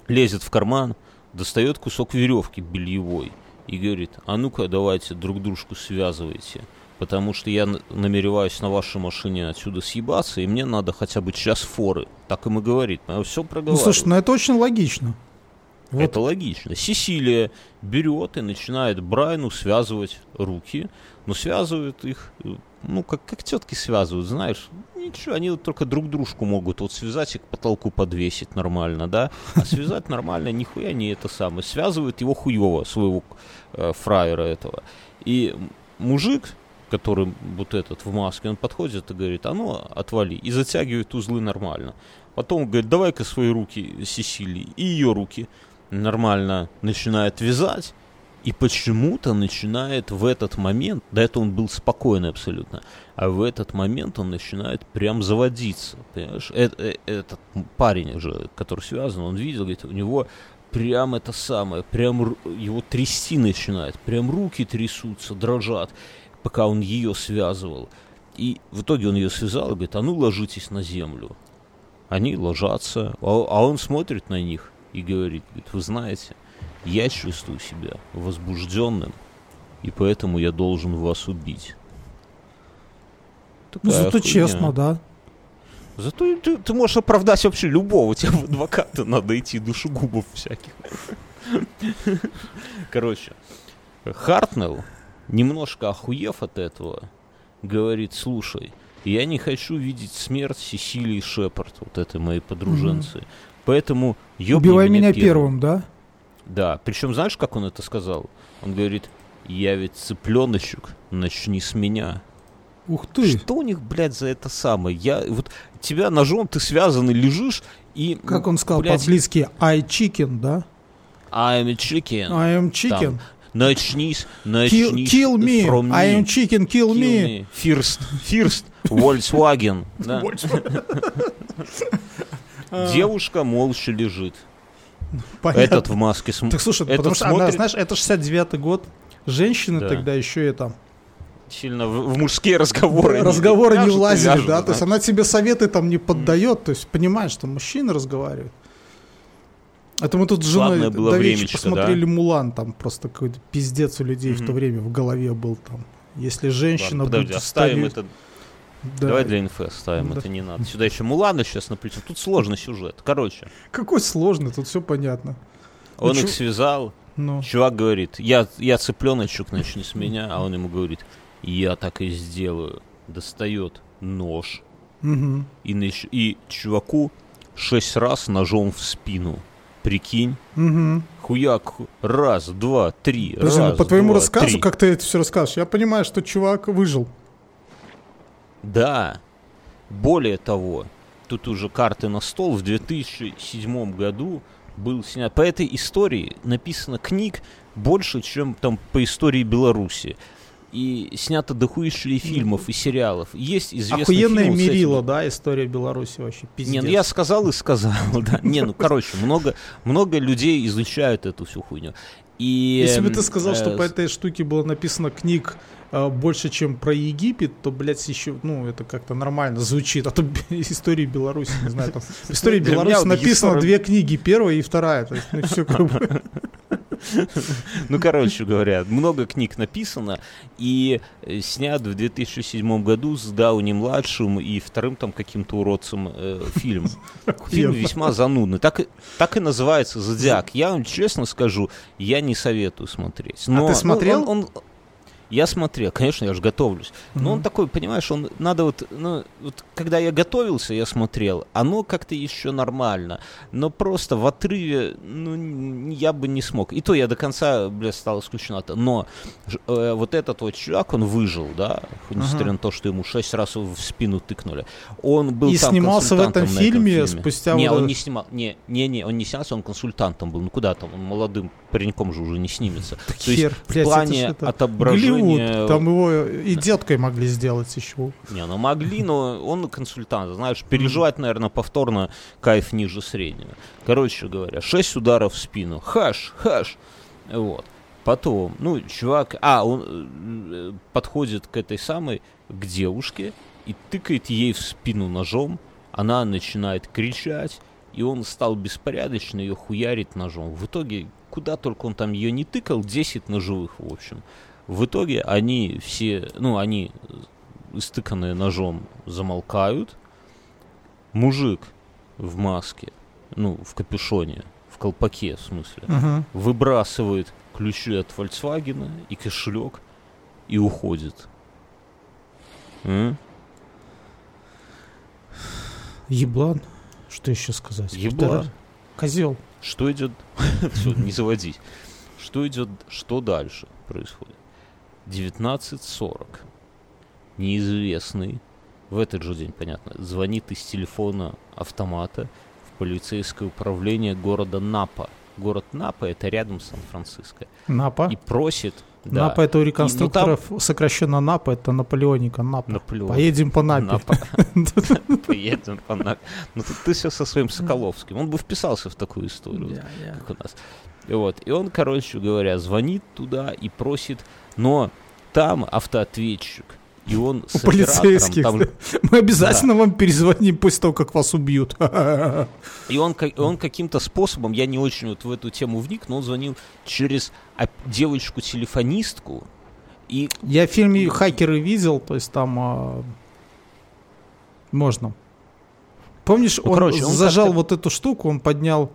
лезет в карман, достает кусок веревки бельевой и говорит, а ну-ка давайте друг дружку связывайте, потому что я намереваюсь на вашей машине отсюда съебаться, и мне надо хотя бы час форы. Так ему говорит, я все Ну, проговариваю. слушай, ну это очень логично. Вот. Это логично. Сесилия берет и начинает Брайану связывать руки, но связывает их, э, ну, как, как тетки связывают, знаешь. Ничего, они вот только друг дружку могут вот связать и к потолку подвесить нормально, да? А связать нормально нихуя не это самое. Связывает его хуево, своего э, фраера этого. И мужик, который вот этот в маске, он подходит и говорит, а ну, отвали. И затягивает узлы нормально. Потом говорит, давай-ка свои руки Сесилии и ее руки нормально начинает вязать. И почему-то начинает в этот момент, до этого он был спокойный абсолютно, а в этот момент он начинает прям заводиться, понимаешь? Э- э- этот парень же, который связан, он видел, говорит, у него прям это самое, прям его трясти начинает, прям руки трясутся, дрожат, пока он ее связывал. И в итоге он ее связал и говорит, а ну ложитесь на землю. Они ложатся, а, а он смотрит на них и говорит, говорит, вы знаете, я чувствую себя возбужденным, и поэтому я должен вас убить. Ну, Такая зато хуйня. честно, да. Зато ты, ты можешь оправдать вообще любого. Тебе в адвоката надо идти, душегубов всяких. Короче, Хартнелл, немножко охуев от этого, говорит, слушай, я не хочу видеть смерть Сесилии Шепард, вот этой моей подруженцы. Поэтому ёбни Убивай меня первым, да? Да, причем знаешь, как он это сказал? Он говорит, я ведь цыпленочек, начни с меня. Ух ты. Что у них, блядь, за это самое? Я вот тебя ножом ты связан и лежишь и Как он сказал блядь, по-английски, I chicken, да? I'm a chicken. I am chicken. Там, начнись, Kill, начнись kill me. from I am me. chicken, kill, Kill me. me. First, first, Volkswagen. *laughs* Девушка молча лежит. *laughs* Понятно. Этот в маске см- Так слушай, этот потому что она, смотрит знаешь, это 69-й год. Женщины Да. тогда еще это сильно в, в мужские разговоры. разговоры не и влазили, вяжут, да, то есть она тебе советы там не поддает, то есть понимаешь, что мужчины разговаривают. Это мы тут с женой было времечко, посмотрели Мулан, там просто какой-то пиздец у людей в то время в голове был там. Если женщина Ладно, подожди, будет оставим ставить- это. Да. Давай для инфы оставим, Да. это не надо. Сюда еще Мулана сейчас наплетем. Тут сложный сюжет. Короче, Какой сложный, тут все понятно. он чё- их связал. Ну, Чувак говорит, я, я цыпленочек, начни с меня. А он ему говорит, я так и сделаю. Достает нож. мгм. И, нач- и чуваку шесть раз ножом в спину. Прикинь. Мгм. Хуяк. Раз, два, три. Подожди, ну, раз, по твоему два, рассказу, три. как ты это все расскажешь, я понимаю, что чувак выжил. Да. Более того, тут уже карты на стол. В 2007 году был снят... По этой истории написано книг больше, чем там по истории Беларуси. И снято дохуище фильмов, и сериалов. Есть известный Охуенное фильм вот мерило, да, история Беларуси вообще, пиздец. Не, ну я сказал и сказал, *laughs* да. Не, ну короче, много, много людей изучают эту всю хуйню. И, Если бы эм, ты сказал, что э, по этой штуке было написано книг больше, чем про Египет, то, блядь, еще, ну, это как-то нормально звучит. А то *laughs* истории Беларуси, не знаю, там в истории Беларуси написано две книги, первая и вторая. То есть, ну, все как бы. Ну, короче говоря, много книг написано, и э, снят в 2007 году с Дауни-младшим и вторым там каким-то уродцем э, фильм. Фильм весьма занудный. Так, и- так и называется «Зодиак». Я вам честно скажу, я не советую смотреть. Но, А ты ну, смотрел? он- он- я смотрел, конечно, я же готовлюсь. Но он Мгм. такой, понимаешь, он надо вот, ну, вот когда я готовился, я смотрел, оно как-то еще нормально. Но просто в отрыве, ну, я бы не смог. И то я до конца, бля, стало скучновато. Но э, вот этот вот чувак, он выжил, да, несмотря Ага. на то, что ему шесть раз в спину тыкнули. Он был И снимался в этом консультантом на фильме спустя Не, вот он не снимал, не, не, не, он не снялся, он консультантом был. Ну куда там, он молодым пареньком же уже не снимется. То есть Хер, блядь, в плане отображения... Голливуд, там его и деткой могли сделать еще. Не, ну могли, но он консультант, знаешь, переживать, наверное, повторно кайф ниже среднего. Короче говоря, 6 ударов в спину. Хаш, хаш. Вот. Потом, ну, чувак, а, он э, подходит к этой самой, к девушке, и тыкает ей в спину ножом, она начинает кричать, и он стал беспорядочно ее хуярить ножом. В итоге куда только он там ее не тыкал, 10 ножевых, в общем. В итоге они все, ну, они истыканные ножом замолкают. Мужик в маске, ну, в капюшоне, в колпаке, в смысле, Мгм. выбрасывает ключи от Volkswagen и кошелек и уходит. М? Еблан. Что еще сказать? Еблан. Козел. Что идет... *laughs* Все, не заводить. Что идет... Что дальше происходит? 19.40. Неизвестный в этот же день, понятно, звонит из телефона автомата в полицейское управление города Напа. Город Напа это рядом с Сан-Франциско. Напа. И просит... да, Напа это у И, ну, реконструкторов сокращенно Напа, это Наполеоника Напа. Наполеон. Поедем по Напе. Напа. *laughs* Поедем по Напе. Ну тут ты все со своим Соколовским. Он бы вписался в такую историю. как у нас. И Вот. И он, короче говоря, звонит туда и просит, но там автоответчик, и он с У полицейских. оператором Мы обязательно вам перезвоним после того, как вас убьют. там- и он, он каким-то способом, я не очень вот в эту тему вник, но он звонил через девочку-телефонистку, и Я в фильме «Хакеры» видел, то есть там а, можно. Помнишь, Ну, он короче, он зажал вот эту штуку, он поднял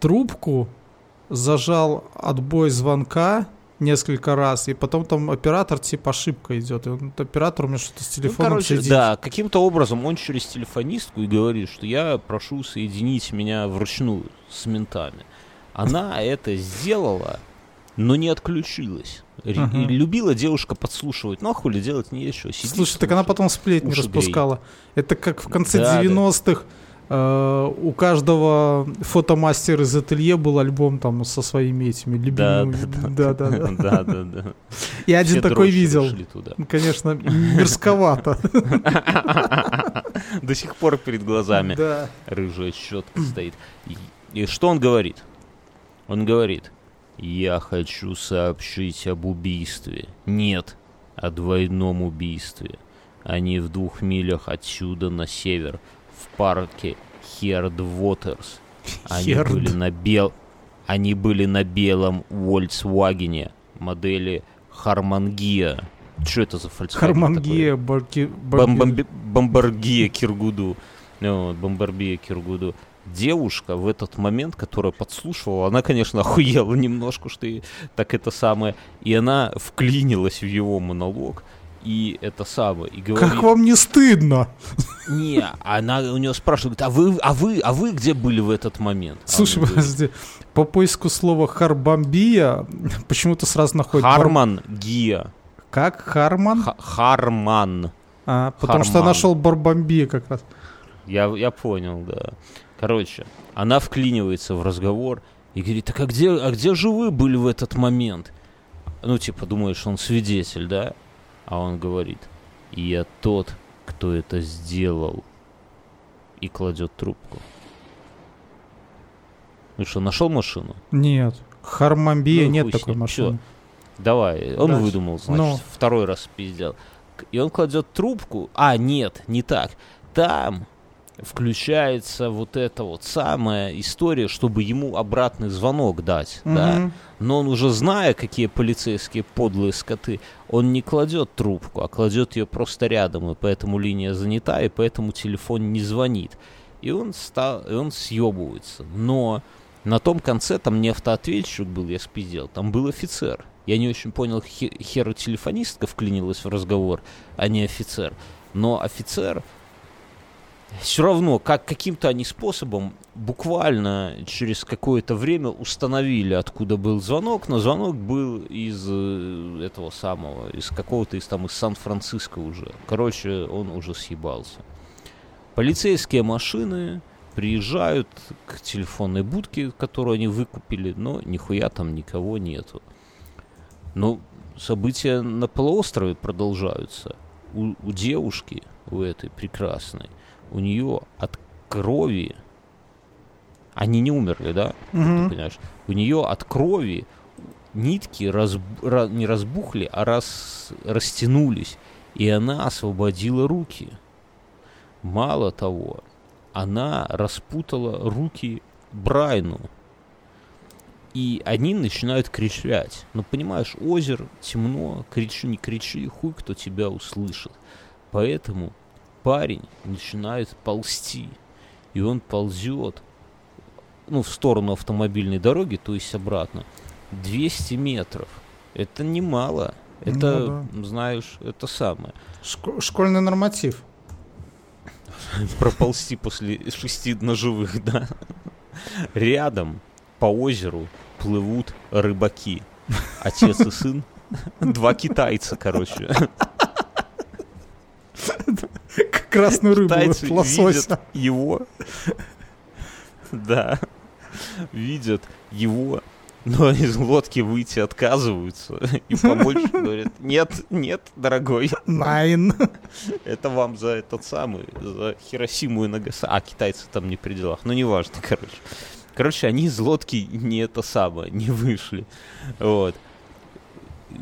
трубку, зажал отбой звонка несколько раз, и потом там оператор типа ошибка идет. И он, оператор у меня что-то с Ну, телефоном короче, сидит. да, каким-то образом он через телефонистку и говорит, что я прошу соединить меня вручную с ментами. Она *laughs* это сделала, но не отключилась. Ага. любила девушка подслушивать. Ну, а хули делать не еще. Сидит, Слушай, так она потом сплетни распускала. Это как в конце Да, да. 90-х э, у каждого фотомастера из ателье был альбом там со своими этими любимыми. да, Да, да, да. да, *laughs* да. И один такой видел. Конечно, мерзковато. *laughs* До сих пор перед глазами Да. рыжая щетка стоит. И что он говорит? Он говорит, я хочу сообщить об убийстве. Нет, о двойном убийстве. Они в двух милях отсюда на север, в парке Херд Вотерс. Они Херд. были на бел... Они были на белом Volkswagen модели Хармангия. Что это за Volkswagen? Хармангия, Барки... Киргуду. Ну, вот, Бомбарбия Киргуду. Девушка в этот момент, которая подслушивала, она, конечно, *laughs* охуела немножко, что и так это самое. И она вклинилась в его монолог. И это самое. И говорит, Как вам не стыдно? не, она у нее спрашивает, а вы, а вы, а вы где были в этот момент? А Слушай, говорит, подожди. По поиску слова Харбамбия почему-то сразу находит... Харман Гия. Как? Харман? Ха- Харман. А, потому что Харман. нашел Барбамбия как раз. Я, я понял, да. Короче, она вклинивается в разговор и говорит, так а где, а где же вы были в этот момент? Ну, типа, думаешь, он свидетель, да? А он говорит, я тот, кто это сделал. И кладет трубку. Ну что, нашел машину? Нет. Хармамбия Ну, нет такой машины. Давай, он Дальше. выдумал, значит, Ну. второй раз пиздел. И он кладет трубку. А, нет, не так. Там включается вот эта вот самая история, чтобы ему обратный звонок дать, да. Мгм. Но он уже зная, какие полицейские подлые скоты, он не кладет трубку, а кладет ее просто рядом, и поэтому линия занята, и поэтому телефон не звонит. И он стал, и он съебывается. Но на том конце там не автоответчик был, я спиздел, там был офицер. Я не очень понял, хе- хера телефонистка вклинилась в разговор, а не офицер. Но офицер все равно, как каким-то они способом, буквально через какое-то время установили, откуда был звонок, но звонок был из э, этого самого, из какого-то из там из Сан-Франциско уже. Короче, он уже съебался. Полицейские машины приезжают к телефонной будке, которую они выкупили, но нихуя там никого нету. Но события на полуострове продолжаются. У, у девушки, у этой прекрасной, у нее от крови, они не умерли, да? Мгм. Ты понимаешь? У нее от крови нитки разб- ра- не разбухли, а рас- растянулись, и она освободила руки. Мало того, она распутала руки Брайну. И они начинают кричать. Ну, понимаешь, озеро, темно, кричи, не кричи, хуй кто тебя услышит. Поэтому парень начинает ползти. И он ползет, ну, в сторону автомобильной дороги, то есть обратно, 200 метров. Это немало. Это, Ну знаешь, это самое. Шко- школьный норматив. *laughs* Проползти после шести ножевых, да. Рядом по озеру плывут рыбаки. Отец и сын. *laughs* Два китайца, короче. Красную рыбу, Китайцы лосося. видят его. Да. Видят его, но из лодки выйти отказываются. И помочь говорят, нет, нет, дорогой, Найн. это вам за этот самый, за Хиросиму и Нагасаки. А, китайцы там не при делах, ну неважно, короче. Короче, они из лодки не это самое, не вышли. Вот.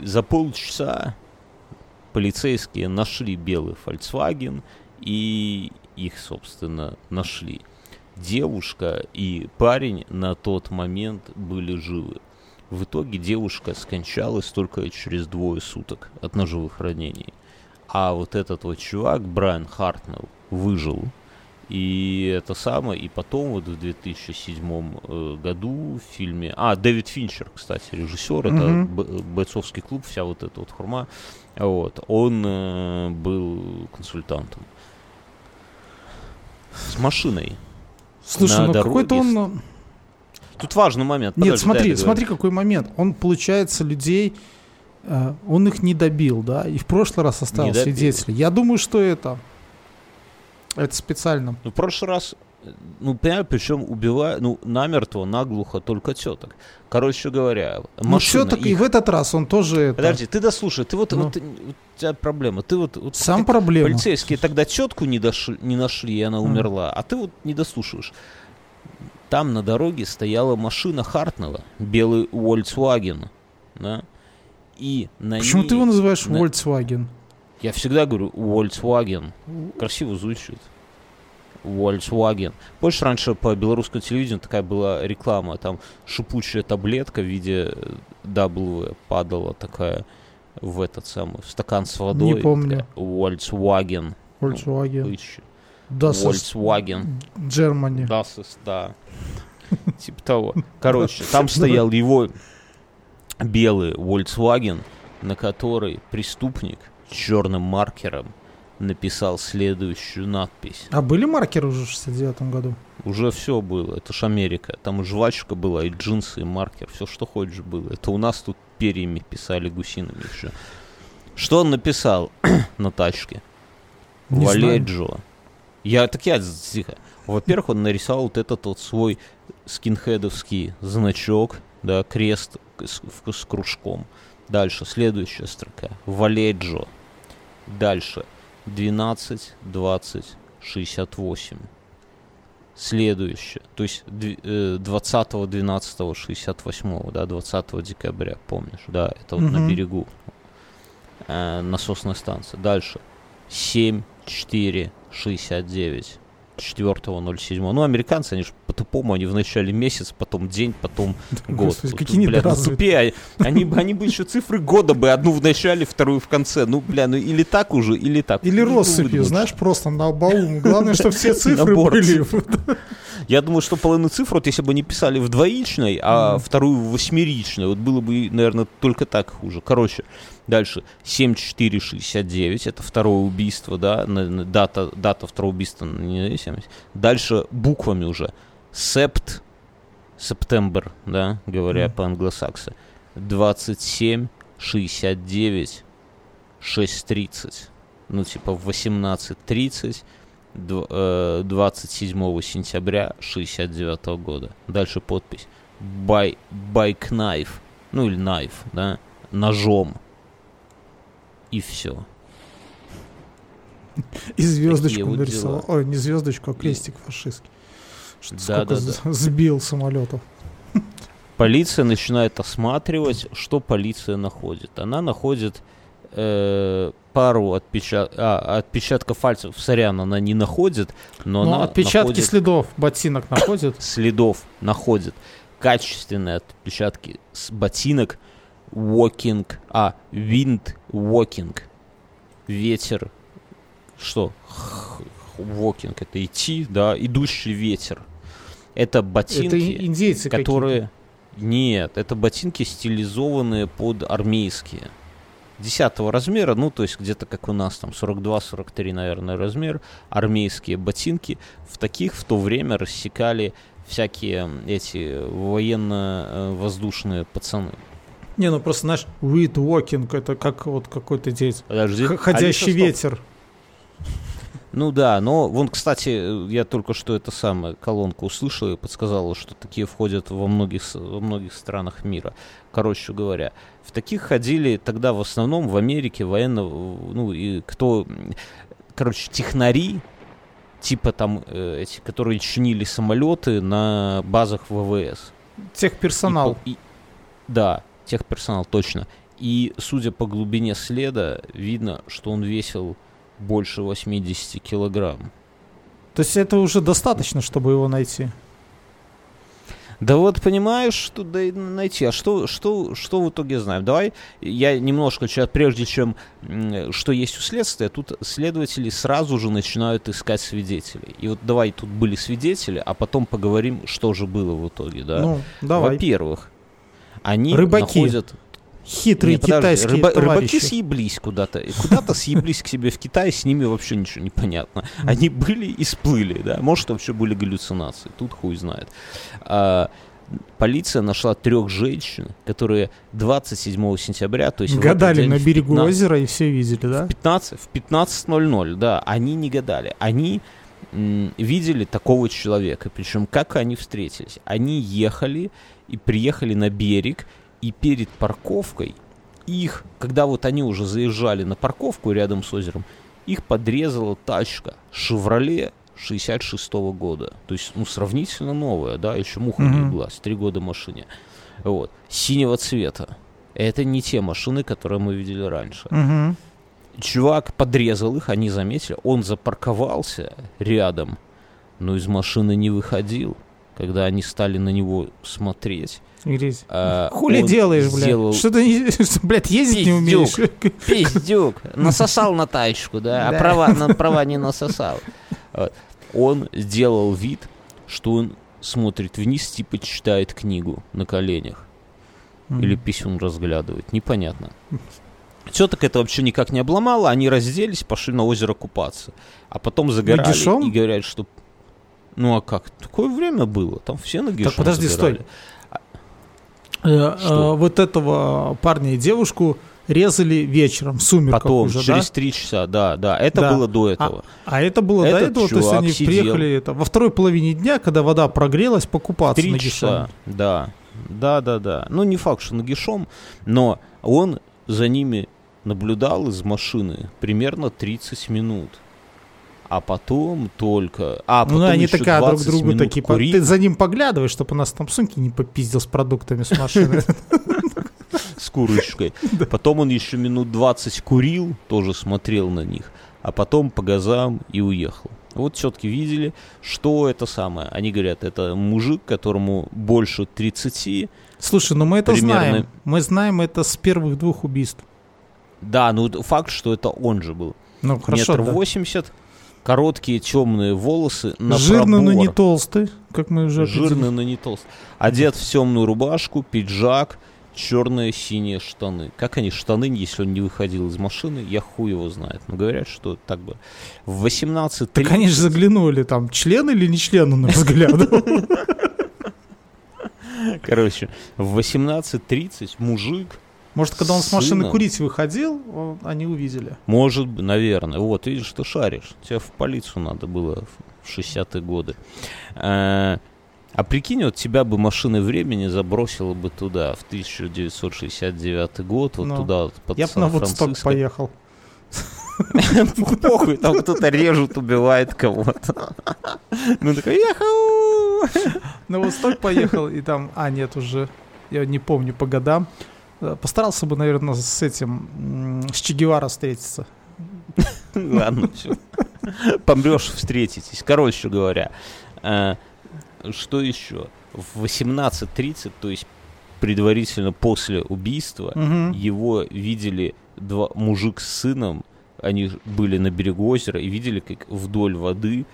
За полчаса полицейские нашли белый Volkswagen и их, собственно, нашли. Девушка и парень на тот момент были живы. В итоге девушка скончалась только через двое суток от ножевых ранений. А вот этот вот чувак, Брайан Хартнелл, выжил. И это самое, и потом вот в 2007 э, году в фильме... А, Дэвид Финчер, кстати, режиссер, это Мгм. б- бойцовский клуб, вся вот эта вот хурма. Вот, он э, был консультантом. С машиной. Слушай, ну какой-то он... ну, Тут важный момент. Нет, подожди, смотри, дай договорю. смотри, какой момент. Он, получается, людей... э, Он их не добил, да, и в прошлый раз оставил свидетелей. Я думаю, что это... Это специально. Ну, в прошлый раз, ну, понимаю, причем убивая, ну, намертво, наглухо только теток. Короче говоря, Ну, все так и их- в этот раз он тоже это... Подожди, ты дослушай, ты вот, Ну. вот, у тебя проблема, ты вот, вот Сам ты- проблема. полицейские тогда тетку не, дошли, не нашли, и она умерла, а ты вот не дослушаешь. Там на дороге стояла машина Хартнелла, белый Volkswagen, да, и на Почему ней... ты его называешь на- Volkswagen? Я всегда говорю Volkswagen. Красиво звучит. Volkswagen. Больше раньше по белорусскому телевидению такая была реклама. Там шипучая таблетка в виде э, W падала такая в этот самый в стакан с водой. Не помню. Такая, Volkswagen. Volkswagen. Поищи. Das Volkswagen. Germany. Das ist, да. *laughs* Типа того. Короче, там стоял его белый Volkswagen, на который преступник черным маркером написал следующую надпись. А были маркеры уже в 69 году? Уже все было, это ж Америка. Там и жвачка была, и джинсы, и маркер, все что хочешь было. Это у нас тут перьями писали гусиными еще. Что он написал *clears throat* на тачке? Не знаю. Валеджо. Я так я тихо. Во-первых, он нарисовал вот этот вот свой скинхедовский значок, да, крест с, с кружком. Дальше, следующая строка. Валеджо. Дальше. 12, 20, 68. Следующее. То есть дв- э, 20, 12, 68, да, 20 декабря, помнишь? Да, это вот на Мгм. берегу э, насосная станция. Дальше. 7, 4, 69. 4.07. Ну, американцы, они же по-тупому, они в начале месяца, потом день, потом *laughs* год. Господи, какие бля, ну, тупее. Они, бы- они бы еще цифры года бы, одну в начале, вторую в конце. Ну, бля, ну или так уже, или так. Или Ну, россыпью, знаешь, просто на баум. Главное, чтобы все *laughs* цифры были. Я думаю, что половину цифр, вот если бы не писали в двоичной, а вторую в восьмеричной, вот было бы, наверное, только так хуже. Короче, дальше. 7469, это второе убийство, да, дата, дата второго убийства на независимость. Дальше буквами уже. Септ, септембр, да, говоря Мгм. по-англосаксе. 27, 69, 6.30. Ну, типа в 18.30 дв- э, 27 сентября 69 года. Дальше подпись. By, by knife. Ну или knife, да? Ножом. И все. И звездочку вот нарисовал. Ой, не звездочку, а крестик фашистский. Что Да, сколько да, з- сбил самолетов. Полиция начинает осматривать, что полиция находит. Она находит э, пару отпечат... а, отпечатков пальцев. Сорян, она не находит, но Ну, она отпечатки находит следов ботинок находят. следов находит качественные отпечатки с ботинок walking, а, wind walking, ветер, что, walking, это идти, да, идущий ветер. Это ботинки, Это индейцы которые... Нет, это ботинки стилизованные под армейские. Десятого размера, ну, то есть где-то как у нас, там, 42-43, наверное, размер, армейские ботинки. В таких в то время рассекали всякие эти военно-воздушные пацаны. Не, ну просто, знаешь, weed walking, это как вот какой-то здесь Подожди. ходящий Алиса, стоп. ветер. Ну да, но вон, кстати, я только что это самое колонку услышал и подсказала, что такие входят во многих, во многих странах мира. Короче говоря, в таких ходили тогда в основном в Америке военно, ну и кто, короче, технари, типа там э, эти, которые чинили самолеты на базах ВВС. Техперсонал. И и- да, техперсонал, точно. И, судя по глубине следа, видно, что он весил больше 80 килограмм. То есть это уже достаточно, чтобы его найти. Да вот понимаешь, что да и найти. А что, что, что в итоге знаем? Давай я немножко, прежде чем что есть у следствия, тут следователи сразу же начинают искать свидетелей. И вот давай тут были свидетели, а потом поговорим, что же было в итоге, да? Ну, давай. Во-первых, они Рыбаки. находят Хитрые Не, подожди, китайские рыба- рыбаки съеблись куда-то. И Куда-то съеблись к себе в Китай, с ними вообще ничего не понятно. Они были и сплыли, да. Может, вообще были галлюцинации. Тут хуй знает. А, полиция нашла трех женщин, которые 27 сентября, то есть в Гадали день на в берегу 15 озера и все видели, да? 15, в 15.00, да, они не гадали. Они видели такого человека. Причем как они встретились? Они ехали и приехали на берег, и перед парковкой их, когда вот они уже заезжали на парковку рядом с озером, их подрезала тачка «Шевроле» 66 года. То есть, ну, сравнительно новая, да, еще муха не с три года машине. Вот. Синего цвета. Это не те машины, которые мы видели раньше. Чувак подрезал их, они заметили. Он запарковался рядом, но из машины не выходил. Когда они стали на него смотреть. Грязь. а, Хули делаешь, блядь? сделал Что ты, не- *laughs* что, блядь, ездить не умеешь? *laughs* Пиздюк, насосал на тачку, да, Да. а права, на *laughs* права не насосал. Он сделал вид, что он смотрит вниз, типа читает книгу на коленях. Или писюн разглядывает, непонятно. Теток это вообще никак не обломало, они разделись, пошли на озеро купаться. А потом загорали Нагишом? и говорят, что... Ну а как? Такое время было, там все нагишом подожди, загорали. стой. Э, Что? э, Вот этого парня и девушку резали вечером, в сумерках Потом, уже, через да? три часа, да, да, это Да. было до этого. А это было до Этот этого, то есть они сидел. приехали это, во второй половине дня, когда вода прогрелась, покупаться Три часа, да. Да, да, да. Ну, не факт, что нагишом, но он за ними наблюдал из машины примерно 30 минут. А потом только... А, Ну, потом они еще такая друг 20 другу такие, по- курил ты за ним поглядываешь, чтобы у нас там сумки не попиздил с продуктами с машины. *laughs* с курочкой. Потом он еще минут 20 курил, тоже смотрел на них. А потом по газам и уехал. Вот тетки видели, что это самое. Они говорят, это мужик, которому больше 30, Слушай, ну мы это Примерно. знаем. Мы знаем это с первых двух убийств. Да, ну факт, что это он же был. Ну, хорошо, Метр да. восемьдесят, короткие темные волосы на Жирный, но пробор. не толстый, как мы уже Жирный, но не толстый. Одет в темную рубашку, пиджак, черные синие штаны. Как они штаны, если он не выходил из машины, я хуй его знает. Но говорят, что так бы. В 18.30... Так они же заглянули, там, член или не член он *laughs* разглядывал. Короче, в 18.30 мужик, Может, когда он с машины Сыном. курить выходил, он- они увидели. может, быть, наверное, вот, видишь, ты шаришь. Тебе в полицию надо было в 60-е годы. А, а прикинь, вот тебя бы машина времени забросила бы туда, в 1969 год, вот Ну, туда, вот, под Я бы на Вудсток поехал. *laughs* Похуй, там кто-то режет, убивает кого-то. Ну такой, яху! На Восток поехал, и там... А, нет, уже... Я не помню по годам. Э, Постарался бы, наверное, с этим... С Че Гевара встретиться. *laughs* Ладно, все. Помрешь, встретитесь. Короче говоря, э, что еще? в 18.30, то есть предварительно после убийства, его видели два мужик с сыном, они были на берегу озера и видели, как вдоль воды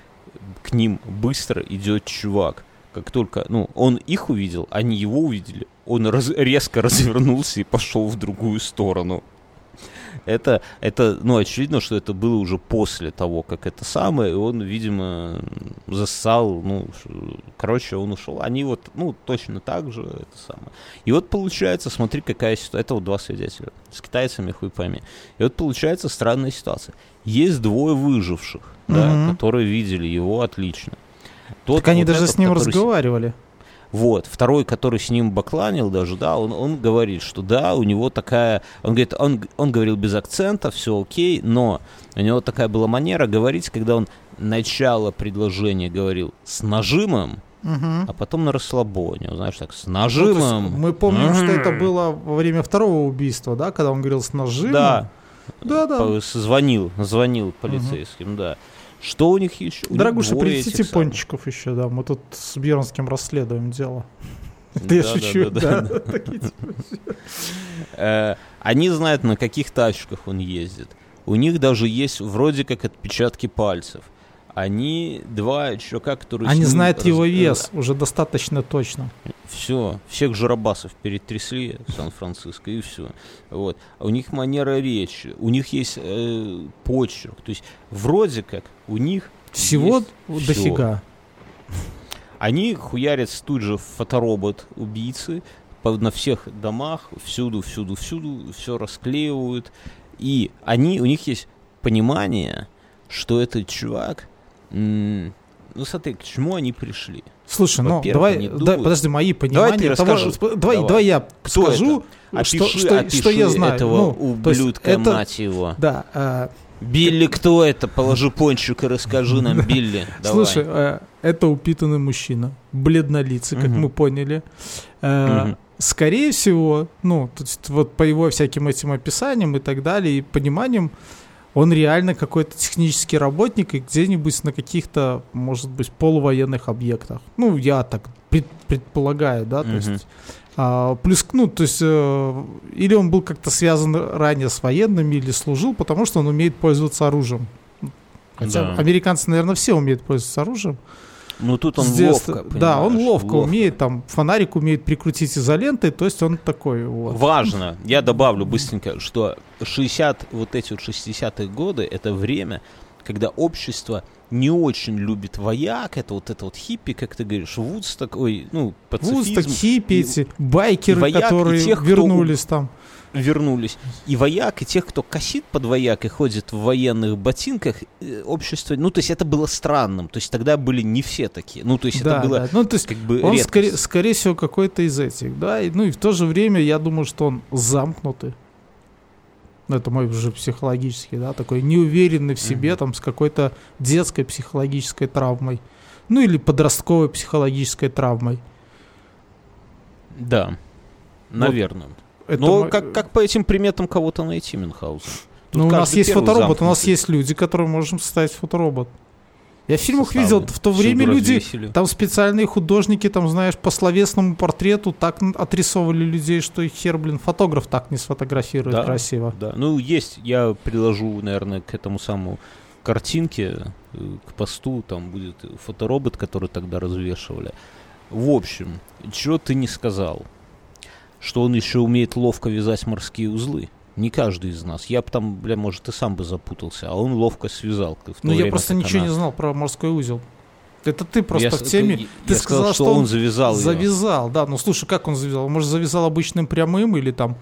к ним быстро идет чувак. Как только, ну, он их увидел, они его увидели, он раз- резко развернулся и пошел в другую сторону. Это, это, ну, очевидно, что это было уже после того, как это самое, и он, видимо, зассал, ну, короче, он ушел. Они вот, ну, точно так же, это самое. И вот получается, смотри, какая ситуация. Это вот два свидетеля. С китайцами хуй пойми. И вот получается странная ситуация. Есть двое выживших, да, Мгм. которые видели его отлично. Тот Так они вот даже этот, с ним который с- разговаривали. Вот, второй, который с ним бакланил даже, да, он, он говорит, что да, у него такая, он говорит, он, он говорил без акцента, все окей, но у него такая была манера говорить, когда он начало предложения говорил с нажимом, Мгм. а потом на расслабоне, знаешь, так, с Ну, нажимом. есть мы помним, что это было во время второго убийства, да, когда он говорил с нажимом. Да. Да, да. Звонил, звонил полицейским, да. Что у них еще? У Дорогуша, принесите самых. пончиков еще, да. Мы тут с Бьернским расследуем дело. *laughs* Да, я шучу, да, *laughs* Э, Они знают, на каких тачках он ездит. У них даже есть вроде как отпечатки пальцев. Они два чувака, которые... Они знают его вес уже достаточно точно. Все, всех жиробасов перетрясли Сан-Франциско, и все. Вот. А у них манера речи, у них есть э, почерк. То есть вроде как у них Всего дофига. Они хуярят тут же фоторобот убийцы по- на всех домах, всюду, всюду, всюду, все расклеивают. И они, у них есть понимание, что этот чувак... ну смотри, к чему они пришли. Слушай, ну давай, да, подожди, мои Давай понимания ты того, давай, Давай. давай я Кто скажу, Опиши, что, что, опиши что я знаю. этого Ну, ублюдка, это- мать его. Да, э, Билли, кто это? Положи пончик и расскажи нам, *laughs* Билли. Давай. слушай, э, это упитанный мужчина, бледнолицый, как мы поняли. Э. Скорее всего, ну, вот по его всяким этим описаниям и так далее, и пониманиям, он реально какой-то технический работник и где-нибудь на каких-то, может быть, полувоенных объектах. Ну, я так пред- предполагаю, да, то есть... а, плюс, ну, то есть, э, или он был как-то связан ранее с военными, или служил, потому что он умеет пользоваться оружием. Хотя Да. американцы, наверное, все умеют пользоваться оружием. Ну тут он детства. ловко, Да, он понимаешь, ловко, умеет, там, фонарик умеет прикрутить изолентой, то есть он такой вот. Важно, я добавлю быстренько, что 60, вот эти вот 60-е годы, это время, когда общество не очень любит вояк, это вот это вот хиппи, как ты говоришь, Вудс такой, ну, пацифизм. Вудсток, хиппи, и- эти байкеры, и вояк, которые тех, кто вернулись там. Вернулись. И вояк, и тех, кто косит под вояк и ходит в военных ботинках, э, общество, ну, то есть это было странным. То есть тогда были не все такие. Ну, то есть Да, это было да. Ну, то есть как бы он, редкость. скорее, скорее всего, какой-то из этих, да. И, ну, и в то же время я думаю, что он замкнутый. Ну, это мой уже психологический, да, такой неуверенный в себе, Мгм. там, с какой-то детской психологической травмой. Ну, или подростковой психологической травмой. Да, наверное. Это Но мой- как, как по этим приметам кого-то найти, Мюнхгаузен? Тут Ну, у нас есть фоторобот, у нас замкнутый. есть люди, которые можем составить фоторобот. Я в фильмах видел, в то время Всюду люди, развесили. там специальные художники, там, знаешь, по словесному портрету так отрисовывали людей, что их хер, блин, фотограф так не сфотографирует Да. красиво. Да, ну есть, я приложу, наверное, к этому самому картинке, э, к посту, там будет фоторобот, который тогда развешивали. В общем, чего ты не сказал? Что он еще умеет ловко вязать морские узлы. Не каждый из нас. Я бы там, бля, может, и сам бы запутался, а он ловко связал. Ну, я просто ничего она- не знал про морской узел. Это ты просто Я в теме. я- ты я сказал, что, он он завязал. Завязал, да. Ну, слушай, как он завязал? Может, завязал обычным прямым или там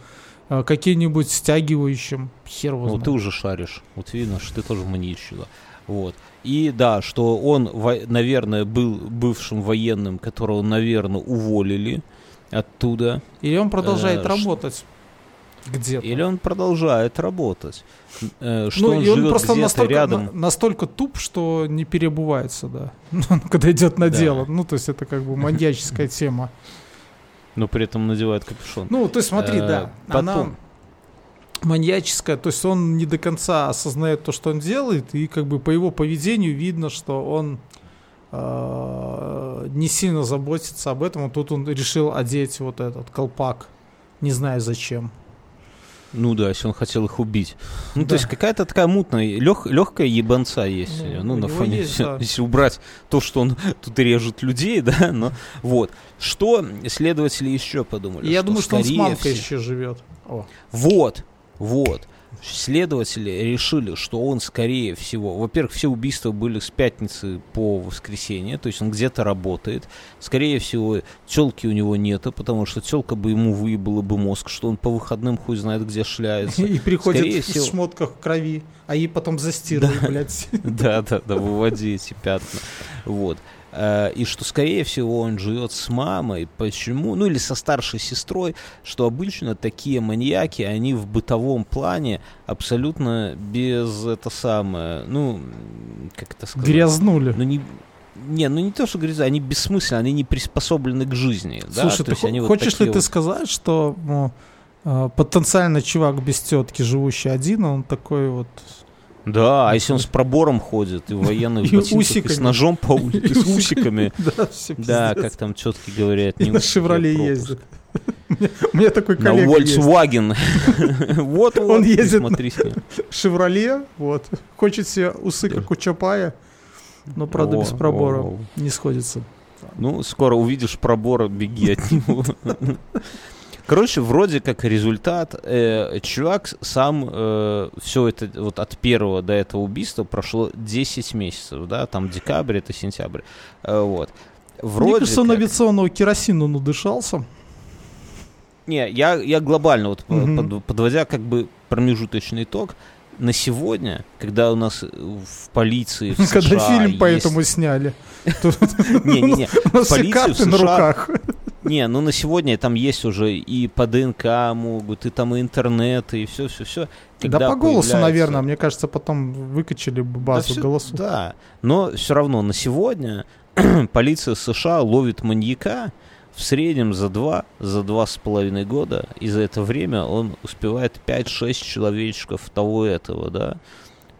э, каким-нибудь стягивающим? Хер его Ну, ты уже шаришь. Вот видно, что ты тоже маньячила. Вот. И да, что он, наверное, был бывшим военным, которого, наверное, уволили оттуда. Или он продолжает Э, работать где-то. Или он продолжает работать. Э, Что ну, он и он просто настолько, рядом. на- настолько туп, что не перебывается, да. *laughs* Ну, Когда идет на Да. дело. Ну, то есть это как бы маньяческая *laughs* тема. Но при этом надевает капюшон. Ну, то есть смотри, Э, да, потом. она маньяческая, то есть он не до конца осознает то, что он делает, и как бы по его поведению видно, что он э, не сильно заботится об этом. Тут он решил одеть вот этот колпак. Не знаю зачем. Ну да, если он хотел их убить. Ну, Да. то есть какая-то такая мутная, лег, легкая ебанца есть. Ну, Ну, на фоне, есть, да. *laughs* если убрать то, что он тут режет людей, *laughs* да, но вот. Что следователи еще подумали? Я думаю, что он с мамкой всего- еще живет. О. Вот, вот. Следователи решили, что он, скорее всего, во-первых, все убийства были с пятницы по воскресенье, то есть он где-то работает. Скорее всего, телки у него нету, потому что телка бы ему выебала бы мозг, что он по выходным хуй знает, где шляется. И приходит Скорее в всего. шмотках крови, а ей потом застирывают, блядь. *laughs* Да, да, да, выводи эти пятна. Вот. Э, И что, скорее всего, он живет с мамой. Почему? Ну, или со старшей сестрой, что обычно такие маньяки, они в бытовом плане абсолютно без это самое, ну, как это сказать? Грязнули. Ну, не, не, ну не то, что гряза, они бессмысленны, они не приспособлены к жизни. да? Слушай, То ты есть они вот хочешь ли такие ты вот- сказать, что ну, э, потенциально чувак без тетки, живущий один, он такой вот... Да, а если он с пробором ходит и в военных *laughs* И ботинках, и с ножом по улице, с усиками. *laughs* Да, все Да, пиздец. как там четки говорят. И не на а «Шевроле» ездит. *laughs* У меня такой На коллега есть. Volkswagen. Вот Он ездит. «Шевроле», вот. Хочет себе усы, как у Чапая, но, правда, без пробора. Не сходится. Ну, скоро увидишь пробор, беги от него. Короче, вроде как результат, э, чувак сам все это вот от первого до этого убийства прошло 10 месяцев, да, там декабрь, это сентябрь, Э, вот. Вроде Мне кажется, он как- авиационного керосина надышался. Не, я, я глобально, вот Мгм. под- подводя как бы промежуточный итог, на сегодня, когда у нас в полиции в Когда США фильм по есть- этому сняли. *laughs* Не-не-не, У нас все карты на руках. Не, ну на сегодня там есть уже и по ДНК могут, и там и интернет, и все-все-все. Да по голосу, наверное. Мне кажется, потом выкачали бы базу всё- голосов. Да, но все равно на сегодня *clears throat* полиция США ловит маньяка в среднем за два, за два с половиной года, и за это время он успевает 5-6 человечков того этого, да.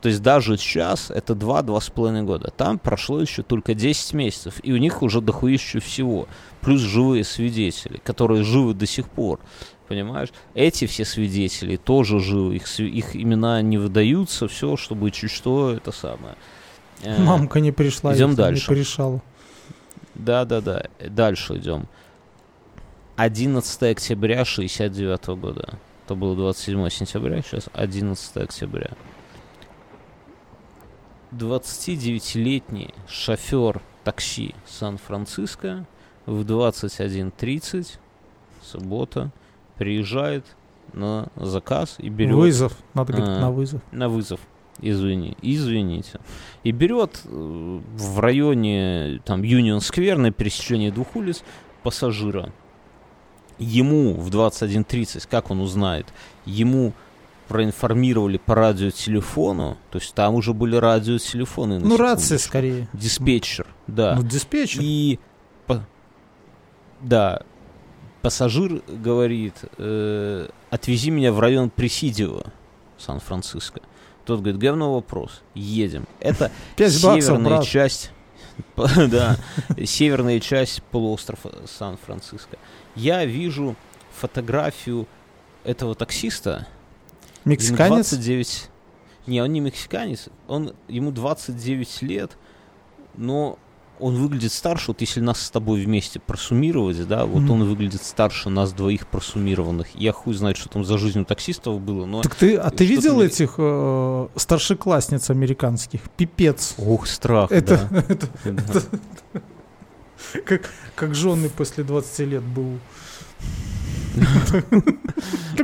То есть даже сейчас это 2-2 с половиной года. Там прошло еще только 10 месяцев, и у них уже дохуище всего. Плюс живые свидетели, которые живы до сих пор. Понимаешь? Эти все свидетели тоже живы, их, их имена не выдаются, все, чтобы чуть что, это самое. Э, Мамка не пришла, идем дальше. не порешала. Да-да-да, дальше идем. 11 октября 69 года. Это было 27 сентября, сейчас 11 октября. 29-летний шофер такси Сан-Франциско в 21.30, суббота, приезжает на заказ и берет Вызов. Надо говорить, А. на вызов. на вызов. Извини, извините. И берет э, в районе там Юнион Сквер на пересечении двух улиц пассажира. Ему в 21.30, как он узнает, ему проинформировали по радиотелефону, то есть там уже были радиотелефоны. Ну, рация секундочку. скорее. Диспетчер, да. Ну, диспетчер. И по- да, пассажир говорит, э, отвези меня в район Пресидио, Сан-Франциско. Тот говорит, говно вопрос, едем. Это *laughs* баксов, северная часть, *laughs* да, северная часть полуострова Сан-Франциско. Я вижу фотографию этого таксиста. Мексиканец? 29... Не, он не мексиканец, он, ему 29 лет, но он выглядит старше, вот если нас с тобой вместе просуммировать, да, вот Мгм. он выглядит старше нас двоих просуммированных. Я хуй знает, что там за жизнь у таксистов было, но... Так ты, а ты видел мне- этих э, старшеклассниц американских? Пипец. Ох, страх, Это, *laughs* это да. Да. как, как жены после 20 лет был.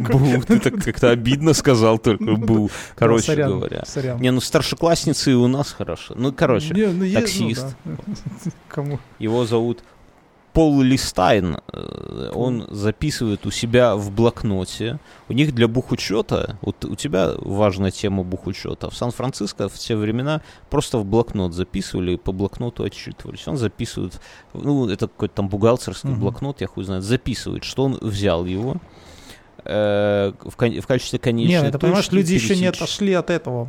Бу, ты так как-то обидно сказал только, бу. Короче сорян, говоря. Не, ну старшеклассницы и у нас хорошо. Ну, короче, ну, ну таксист. *laughs* Его зовут Пол Листайн. Э, Он записывает у себя в блокноте. У них для бухучета, вот у тебя важная тема бухучета. В Сан-Франциско в те времена просто в блокнот записывали и по блокноту отчитывались. Он записывает, ну, это какой-то там бухгалтерский Мгм. блокнот, я хуй знает, записывает, что он взял его э, в, кон- в качестве конечной Нет, это, понимаешь, точки люди еще не отошли от этого.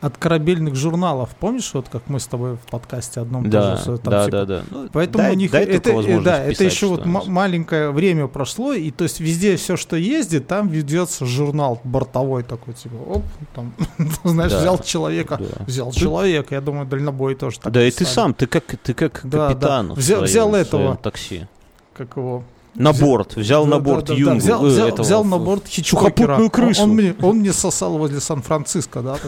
От корабельных журналов. Помнишь, вот как мы с тобой в подкасте одном Да, тоже, там, да, типа, да, да. Ну, Поэтому дай- у них дай это, э, да, это еще вот м- маленькое время прошло, и то есть везде все, что ездит, там ведется журнал бортовой такой, типа, оп, там, *laughs* знаешь, Да. взял человека, Да. взял человека, я думаю, дальнобой тоже так Да и ты писали. сам, ты как, ты как Да, капитан да. в Взял- своем- взял в этого. своем такси. как его, На борт, взял Да, на да, борт да, да, Юнгу. взял, э, взял- этого, взял на борт сухопутную Он- крысу. Он, мне, он мне сосал возле Сан-Франциско, да?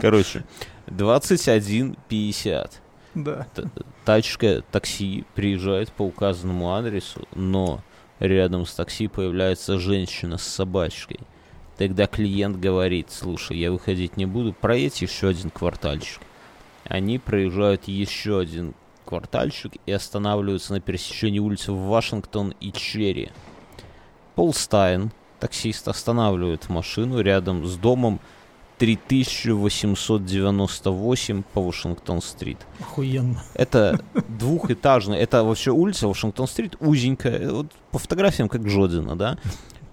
Короче, 21.50. Да. Тачка, такси приезжает по указанному адресу, но рядом с такси появляется женщина с собачкой. Тогда клиент говорит, слушай, я выходить не буду, проедь еще один квартальчик. Они проезжают еще один квартальчик и останавливаются на пересечении улицы Вашингтон и Черри. Пол Стайн, таксист, останавливает машину рядом с домом 3898 по Вашингтон-стрит. Охуенно. Это *laughs* двухэтажная, это вообще улица Вашингтон-стрит, узенькая, вот по фотографиям как Жодина, да?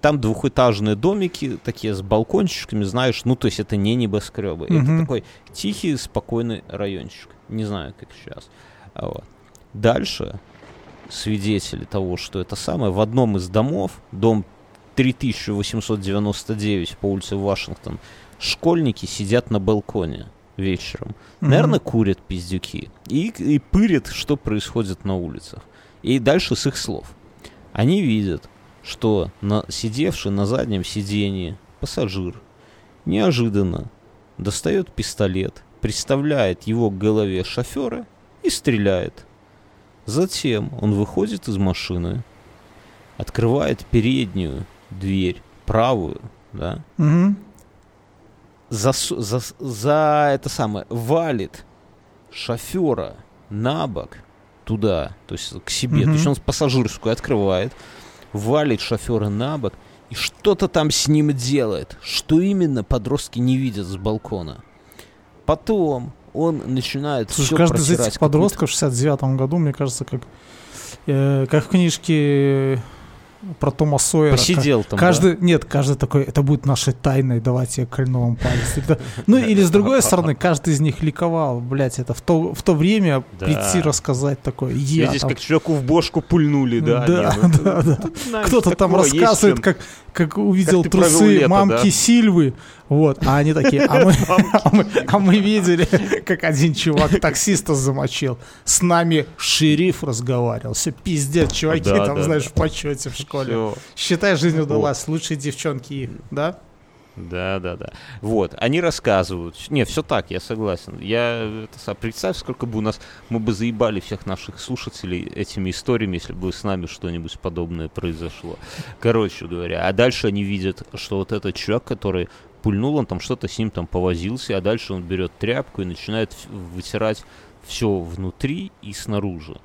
Там двухэтажные домики, такие с балкончиками, знаешь, ну, то есть это не небоскребы. Мгм. Это такой тихий, спокойный райончик. Не знаю, как сейчас. А вот. Дальше свидетели того, что это самое, в одном из домов, дом 3899 по улице Вашингтон, школьники сидят на балконе вечером. Мгм. Наверное, курят пиздюки. И, и пырят, что происходит на улицах. И дальше с их слов. Они видят, что на, сидевший на заднем сиденье пассажир неожиданно достает пистолет, приставляет его к голове шофера и стреляет. Затем он выходит из машины, открывает переднюю дверь, правую, да, Мгм. за, за, за это самое валит шофера на бок туда, то есть к себе. То есть он пассажирскую открывает, валит шофера на бок и что-то там с ним делает. Что именно подростки не видят с балкона. Потом он начинает Слушай, все каждый из этих подростков в 69 году, мне кажется, как, э, как в книжке про Тома Сойера. Посидел там. Каждый, нет, каждый такой, это будет нашей тайной, давайте я кольну вам палец. Это- Ну или с другой стороны, каждый из них ликовал, блять, это в то, в то время Да. прийти рассказать такое, да. я Видишь, там- как человеку в бошку пульнули, да? Да, Не, ну да, да. Кто-то там рассказывает, как, как увидел Как трусы лето, мамки да? Сильвы, вот, а они такие, а мы, *laughs* а мы, а мы видели, как один чувак таксиста замочил, с нами шериф разговаривал, все пиздец, чуваки Да, там, да, знаешь, да. в почете в школе. Всё. Считай, жизнь удалась, лучшие девчонки их, да? Да, да, да. Вот, они рассказывают. Не, все так, я согласен. Я это, представь, сколько бы у нас мы бы заебали всех наших слушателей этими историями, если бы с нами что-нибудь подобное произошло. Короче говоря, а дальше они видят, что вот этот человек, который пульнул, он там что-то с ним там повозился, а дальше он берет тряпку и начинает вытирать все внутри и снаружи.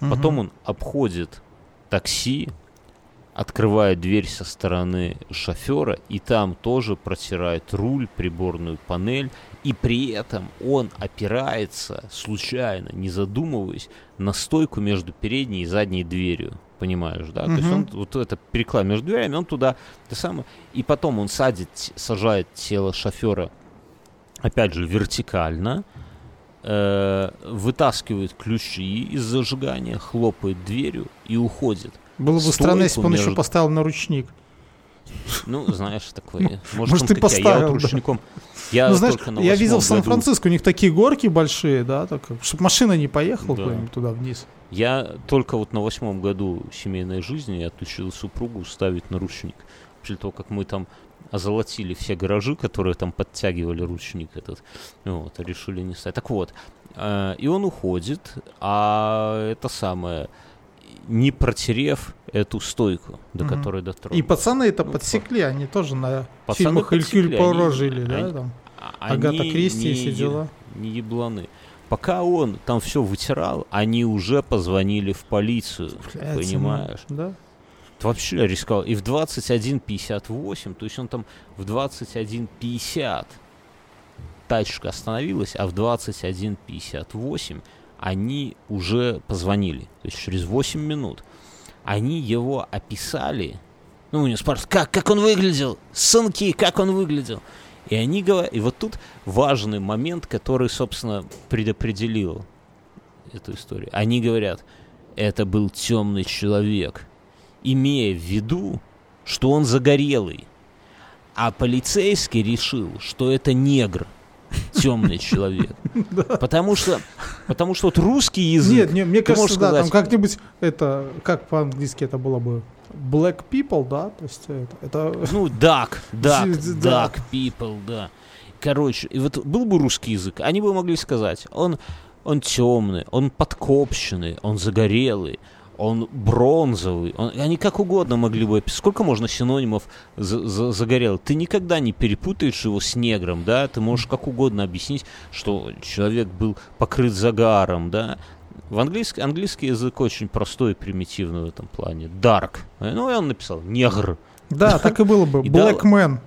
Потом Мгм. он обходит такси, открывает дверь со стороны шофера, и там тоже протирает руль, приборную панель, и при этом он опирается, случайно, не задумываясь, на стойку между передней и задней дверью. Понимаешь, да? То есть он вот это переклад между дверями, он туда, это самое, и потом он садит, сажает тело шофера, опять же, вертикально, э, вытаскивает ключи из зажигания, хлопает дверью и уходит. Было бы странно, если бы он еще поставил на ручник. Ну, знаешь, такое. может, он ты я. Я поставил, вот да. ручником. Я ну, знаешь, я видел в Сан-Франциско, у них такие горки большие, да, так, чтобы машина не поехала Да. куда-нибудь туда вниз. Я только вот на восьмом году семейной жизни отучил супругу ставить на ручник. После того, как мы там озолотили все гаражи, которые там подтягивали ручник этот, вот, решили не ставить. Так вот, э, и он уходит, а это самое, не протерев эту стойку, до Мгм. которой дотронулся. И пацаны это Ну, подсекли, они тоже на Пацаны фильмах Пуаро они- жили, да, они- там. А- Агата они Кристи и не все дела. Не ебланы. Пока он там все вытирал, они уже позвонили в полицию. Блядь, понимаешь? Да? Вообще рисковал. И в 21.58, то есть он там в 21.50 тачка остановилась, а в 21.58 они уже позвонили. То есть через 8 минут. Они его описали Ну, у него спрашивают, как, как он выглядел? Сынки, как он выглядел? И они говорят, и вот тут важный момент, который, собственно, предопределил эту историю. Они говорят, это был темный человек, имея в виду, что он загорелый. А полицейский решил, что это негр, темный *laughs* человек. Потому что, потому что вот русский язык... Нет, не, мне кажется, да, там как-нибудь это, как по-английски это было бы? Black people, да? То есть это, это Ну, duck, *laughs* Да. duck people, да. Короче, и вот был бы русский язык, они бы могли сказать, он, он темный, он подкопщенный, он загорелый, он бронзовый, он- они как угодно могли бы описать. Сколько можно синонимов за, за- загорелый? Ты никогда не перепутаешь его с негром, да? Ты можешь как угодно объяснить, что человек был покрыт загаром, да? В английский, английский язык очень простой и примитивный в этом плане. Dark. Ну, и он написал негр. да, так и было бы. *laughs* Black man.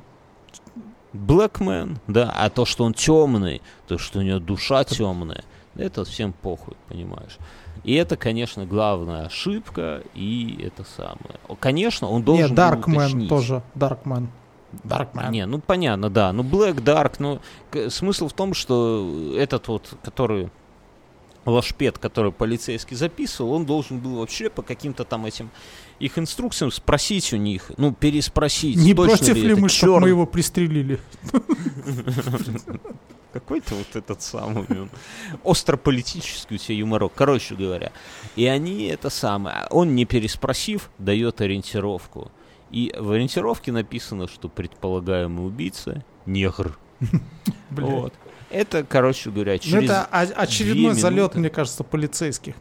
Black Man, да, а то, что он темный, то, что у него душа темная, это всем похуй, понимаешь. И это, конечно, главная ошибка, и это самое. Конечно, он должен Нет, уточнить. тоже. Dark man. Не, ну понятно, да. Ну, Black, Dark, ну, к- смысл в том, что этот вот, который лашпед, который полицейский записывал, он должен был вообще по каким-то там этим их инструкциям спросить у них, ну, переспросить. Не против ли это мы, чтобы мы его пристрелили? *laughs* Какой-то вот этот самый он, острополитический у тебя юморок, короче говоря. И они это самое, он не переспросив, дает ориентировку. И в ориентировке написано, что предполагаемый убийца негр. *laughs* Вот. Это, короче говоря, Ну, через... это очередной залет, мне кажется, полицейских.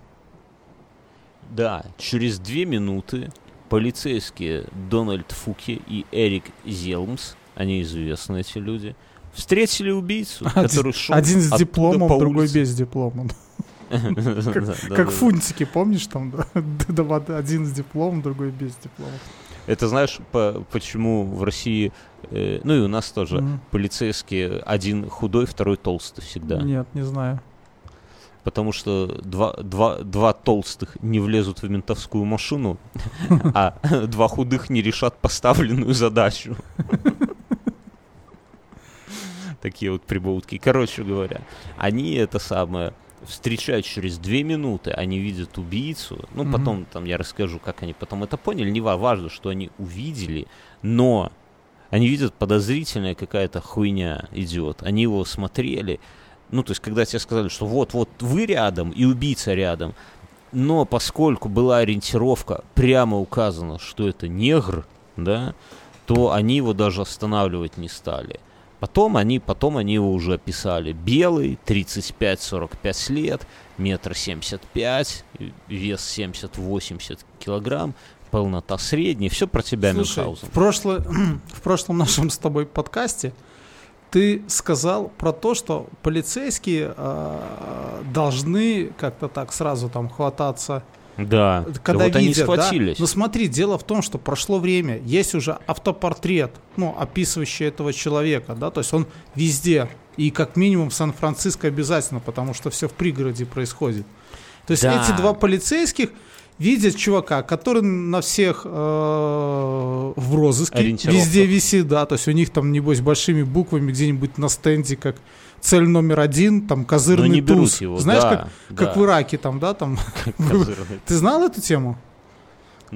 Да, через две минуты полицейские Дональд Фуки и Эрик Зелмс, они известны эти люди, встретили убийцу, который шел Один с дипломом, другой улице. без диплома. *laughs* Как фунтики, помнишь там? *laughs* Один с дипломом, другой без диплома. Это знаешь, по- почему в России, э, ну и у нас тоже, полицейские один худой, второй толстый всегда. Нет, не знаю. Потому что два, два, два толстых не влезут в ментовскую машину, *laughs* а два худых не решат поставленную задачу. Такие вот прибаутки. Короче говоря, они это самое встречают через две минуты, они видят убийцу. Ну, Мгм. потом там я расскажу, как они потом это поняли. Не ва- важно, что они увидели, но они видят подозрительная какая-то хуйня идет. Они его смотрели. Ну, то есть, когда тебе сказали, что вот-вот вы рядом и убийца рядом, но поскольку была ориентировка, прямо указано, что это негр, да, то они его даже останавливать не стали. Потом они, потом они его уже описали. Белый, 35-45 лет, метр семьдесят пять, вес 70-80 килограмм, полнота средняя. Все про тебя, Слушай, Мюнхгаузен. в, прошло- *clears throat* в прошлом нашем с тобой подкасте ты сказал про то, что полицейские э, должны как-то так сразу там хвататься, Да, когда да вот они видят, да? схватились. Но смотри, дело в том, что прошло время, есть уже автопортрет, ну, описывающий этого человека, да, то есть он везде, и как минимум в Сан-Франциско обязательно, потому что все в пригороде происходит. То есть Да. эти два полицейских видят чувака, который на всех э, в розыске, везде висит, да, то есть у них там, небось, большими буквами где-нибудь на стенде, как цель номер один, там, Но козырный не туз. его, Знаешь, да, как, как да. в Ираке там, да, там. *laughs* Козырный. Ты знал эту тему?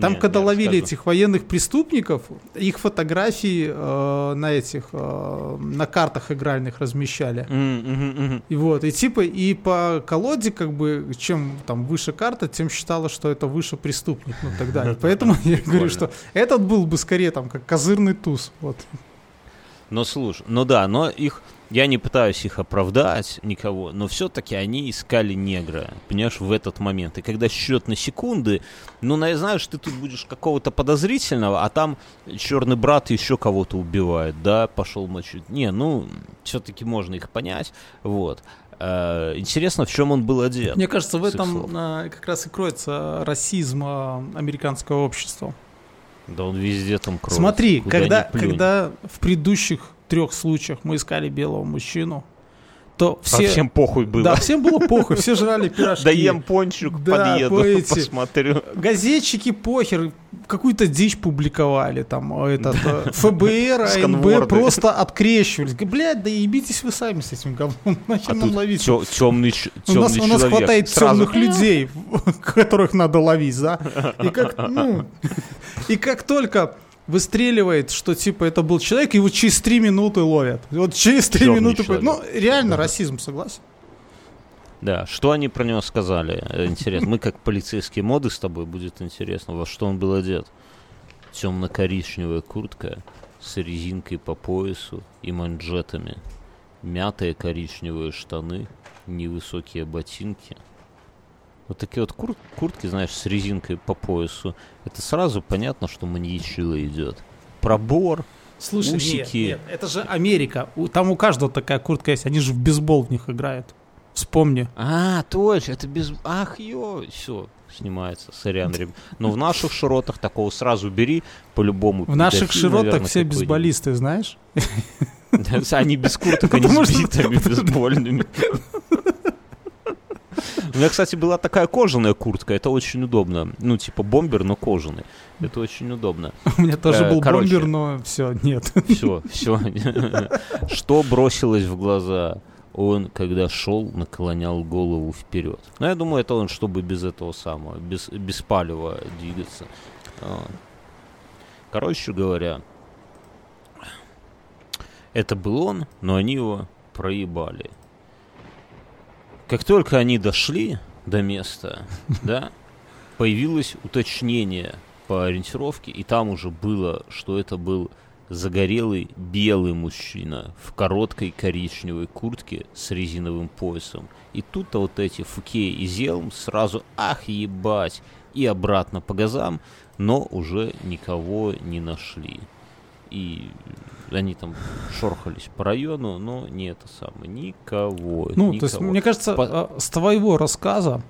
Там, Не, когда не ловили расскажу. этих военных преступников, их фотографии э, на этих э, на картах игральных размещали. Мгм, мгм. И вот, и типа, и по колоде, как бы, чем там выше карта, тем считала, что это выше преступник, ну, так далее. *laughs* Поэтому я говорю, что этот был бы скорее там, как козырный туз. Вот. Но слушай, ну да, но их, я не пытаюсь их оправдать никого, но все-таки они искали негра, понимаешь, в этот момент. И когда счет на секунды, ну, на- знаешь, ты тут будешь какого-то подозрительного, а там черный брат еще кого-то убивает, да, пошел мочить. Не, ну, все-таки можно их понять, вот. Э, интересно, в чем он был одет. Мне кажется, в этом э, как раз и кроется расизм американского общества. Да он везде там кроется. Смотри, когда, когда в предыдущих трех случаях мы искали белого мужчину, то А все... всем похуй было. Да, всем было похуй, все жрали *laughs* пирожки. Да ем пончик, Да, подъеду, по эти- посмотрю. Газетчики похер, какую-то дичь публиковали, там, э, этот, э, ФБР, АНБ просто открещивались. Блядь, да ебитесь вы сами с этим говном, *laughs* нахер А нам ловить. темный, У нас, у нас человек. хватает Сразу, темных *laughs* людей, которых надо ловить, да? И как, ну, и как только выстреливает, что типа это был человек, его через три минуты ловят. Вот через три минуты... человек. Ну, реально расизм, согласен? Да, что они про него сказали? Интересно. Мы как полицейские моды с тобой будет интересно, во что он был одет. Темно-коричневая куртка с резинкой по поясу и манжетами. Мятые коричневые штаны, невысокие ботинки. Вот такие вот кур- куртки, знаешь, с резинкой по поясу. Это сразу понятно, что маньячила идет. Пробор. Слушай, нет, Усики. нет, это же Америка. Там у каждого такая куртка есть. Они же в бейсбол в них играют. Вспомни. А, точно, это без... Ах, ё, все, снимается, сорян, ребят. Но в наших широтах такого сразу бери, по-любому. В наших широтах наверное, все бейсболисты, знаешь? Они без курток, *laughs* они с битами, *laughs* бейсбольными. У меня, кстати, была такая кожаная куртка, это очень удобно. Ну, типа бомбер, но кожаный. Это очень удобно. У меня тоже Э, был бомбер, но все, нет. Все, все. Что бросилось в глаза? Он, когда шел, наклонял голову вперед. Ну, я думаю, это он, чтобы без этого самого, без, без палева двигаться. Вот. Короче говоря, это был он, но они его проебали. Как только они дошли до места, *laughs* да, появилось уточнение по ориентировке, и там уже было, что это был загорелый белый мужчина в короткой коричневой куртке с резиновым поясом. И тут-то вот эти Фуке и Зелм сразу «Ах, ебать!» и обратно по газам, но уже никого не нашли. И они там шорхались по району, но не это самое, никого. Ну, то есть, никого. мне кажется, По- а, с твоего рассказа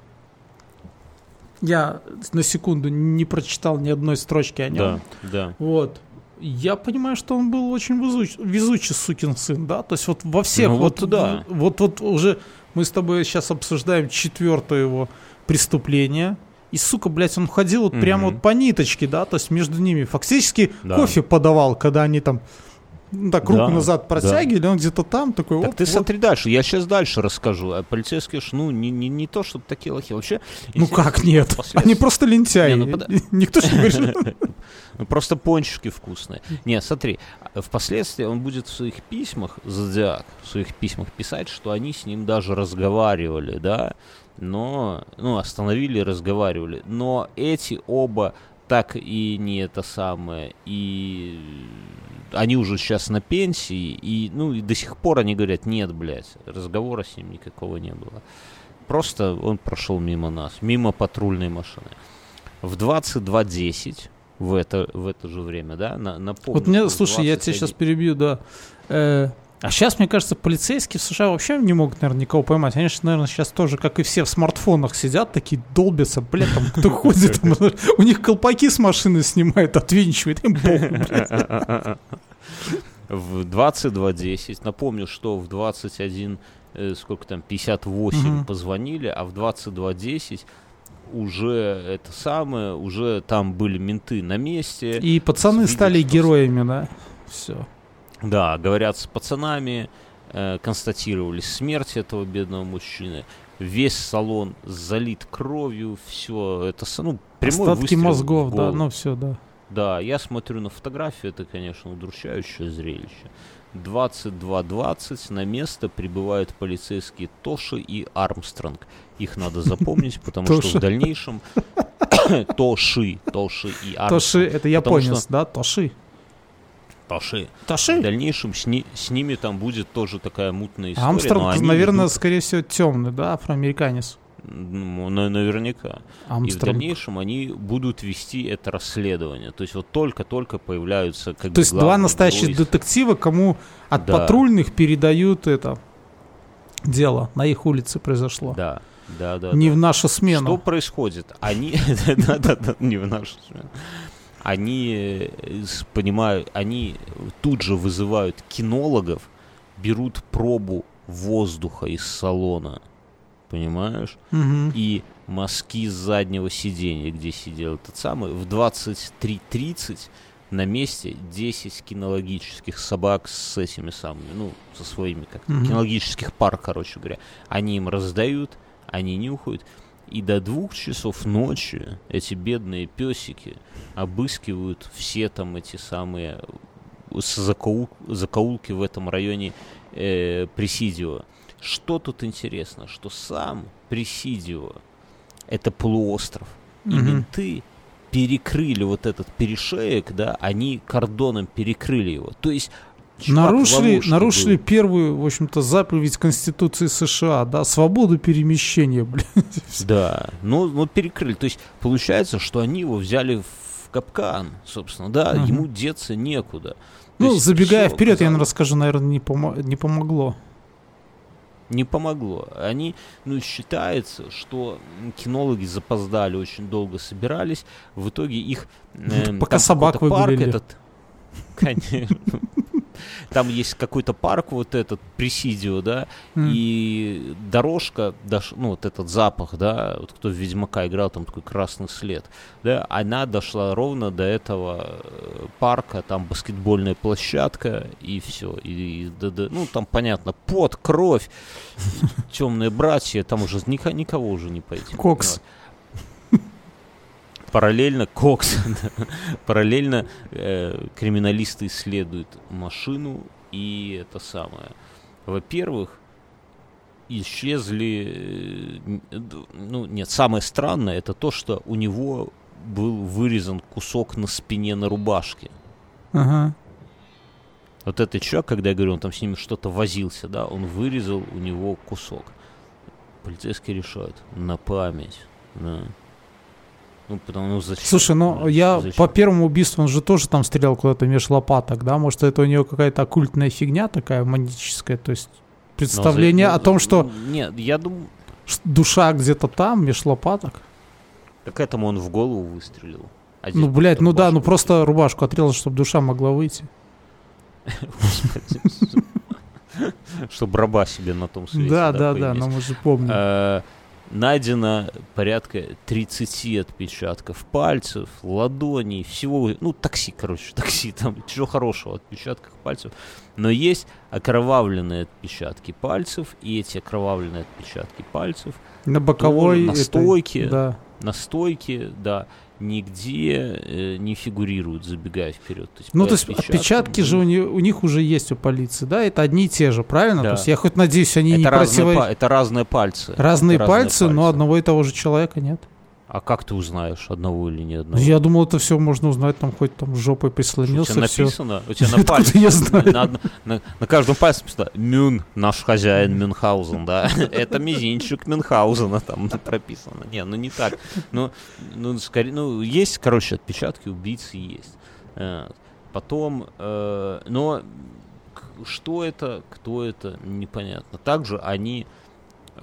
я на секунду не прочитал ни одной строчки о нем. Да, да. Вот. Я понимаю, что он был очень везуч- везучий сукин сын, да? То есть вот во всех, Ну вот, вот да. вот, вот уже мы с тобой сейчас обсуждаем четвертое его преступление. И, сука, блядь, он ходил вот прямо Мгм. вот по ниточке, да, то есть между ними. Фактически Да. кофе подавал, когда они там ну, так руку Да, назад да. протягивали, он где-то там такой, Так оп, ты вот. смотри дальше, я сейчас дальше расскажу. А полицейские ж, ну, не, не, не то, чтобы такие лохи. Вообще, Ну как нет? Они просто лентяи. Не, ну пода- Никто же не говорит, что- *laughs* Ну, Просто пончики вкусные. Не, смотри, а впоследствии он будет в своих письмах, Зодиак, в своих письмах писать, что они с ним даже разговаривали, да, но, ну, остановили и разговаривали. Но эти оба так и не это самое, и они уже сейчас на пенсии, и, ну, и до сих пор они говорят, нет, блядь, разговора с ним никакого не было. Просто он прошел мимо нас, мимо патрульной машины. В 22.10 в это, в это же время, да? На, напомню, Вот мне, слушай, я тебя 21 сейчас перебью, да. Э, А сейчас, мне кажется, полицейские в США вообще не могут, наверное, никого поймать. Они же, наверное, сейчас тоже, как и все, в смартфонах сидят, такие долбятся, блядь, там кто ходит, там, *laughs* у них колпаки с машины снимают, отвинчивают, им блядь. В 22.10, напомню, что в 21, э, сколько там, 58 Мгм. позвонили, а в 22.10 уже это самое, уже там были менты на месте. И пацаны стали героями, да. Все. Да, говорят с пацанами, э, констатировали смерть этого бедного мужчины. Весь салон залит кровью, все это ну, прямой Остатки мозгов, да, ну все, да. Да, я смотрю на фотографию, это, конечно, удручающее зрелище. 22.20 на место прибывают полицейские Тоши и Армстронг. Их надо запомнить, потому что в дальнейшем... *coughs* Тоши, Тоши и Армстронг. Тоши, это потому японец, да, Тоши. Тоши. В Тоши? дальнейшем с, ни- с ними там будет тоже такая мутная история. они наверное, идут, скорее всего, темный, да, афроамериканец. ну, на- наверняка. И в дальнейшем они будут вести это расследование. То есть вот только-только появляются как То есть два настоящих детектива, кому от Да. патрульных передают это дело. На их улице произошло. Да, да, да. Не да. в нашу Что смену. происходит? Они, *laughs* да, да, да, не в нашу смену. Они э, понимают, они тут же вызывают кинологов, берут пробу воздуха из салона, понимаешь? Мгм. И мазки с заднего сиденья, где сидел этот самый, в 23.30 на месте 10 кинологических собак с этими самыми, ну, со своими, как Мгм. кинологических пар, короче говоря. Они им раздают, они нюхают. И до двух часов ночи эти бедные песики обыскивают все там эти самые э, закоул- закоулки в этом районе э, Пресидио. Что тут интересно, что сам Пресидио это полуостров. И Мгм. менты перекрыли вот этот перешеек, да, они кордоном перекрыли его. То есть чувак Нарушили, нарушили был. первую, в общем-то, заповедь Конституции США, да, свободу перемещения, *laughs* блин. Да, ну, ну перекрыли. То есть получается, что они его взяли в капкан, собственно, да, Ага. ему деться некуда. То Ну, есть забегая всё, вперед, я, казалось, наверное, расскажу, наверное, не, помо- не помогло. не помогло. Они, ну, считается, что кинологи запоздали, очень долго собирались. В итоге их... эм, Пока там собак какой-то парк этот... *laughs* Конечно. Там есть какой-то парк, вот этот, Пресидио, да, М. и дорожка, ну, вот этот запах, да, вот кто в Ведьмака играл, там такой красный след, да, она дошла ровно до этого э, парка, там баскетбольная площадка, и все. И, да- да, ну, там, понятно, пот, кровь, *laughs* темные братья, там уже никого уже не пойти. Кокс. Параллельно Кокс, *laughs* параллельно э, криминалисты исследуют машину и это самое. Во-первых, исчезли, э, ну нет, самое странное это то, что у него был вырезан кусок на спине на рубашке. Ага. Вот этот человек, когда я говорю, он там с ними что-то возился, да, он вырезал у него кусок. Полицейские решают, на память, да. Ну, потому ну, зачем? Слушай, ну Ну, я зачем? по первому убийству, он же тоже там стрелял куда-то меж лопаток, да? Может, это у него какая-то оккультная фигня такая магическая, то есть представление за- о ну, том, что ну, Нет, я думаю, душа где-то там, меж лопаток. так этому он в голову выстрелил. А Ну, блядь, ну да, ну просто рубашку отрезал, чтобы душа могла выйти. *laughs* Чтобы раба себе на том свете. да, да, да, но мы же помним. Э, Найдено порядка 30 отпечатков пальцев, ладоней, всего, ну, такси, короче, *laughs* такси, там, чего хорошего, отпечатков пальцев. Но есть окровавленные отпечатки пальцев, и эти окровавленные отпечатки пальцев на боковой... на этой- стойке. Да. на стойке, да, нигде э, не фигурируют, забегая вперед. То есть, Ну, то есть отпечаткам, отпечатки же у, не- у них уже есть у полиции, да? Это одни и те же, правильно? Да. То есть я хоть надеюсь, они не это, разные, противо- это разные пальцы. Разные Это пальцы, но пальцы. одного и того же человека нет. А как ты узнаешь, одного или не одного? Я думал, это все можно узнать, там хоть там жопой Что, у прислонился, тебя все. написано, у тебя на *laughs* пальце, я знаю? На, на- на каждом пальце написано Мюн, наш хозяин Мюнхгаузен, да. *laughs* Это мизинчик Мюнхгаузена там прописано. Не, ну не так. Ну, ну, скорее, ну, есть, короче, отпечатки убийцы есть. Э, Потом, э, но что это, кто это, непонятно. Также они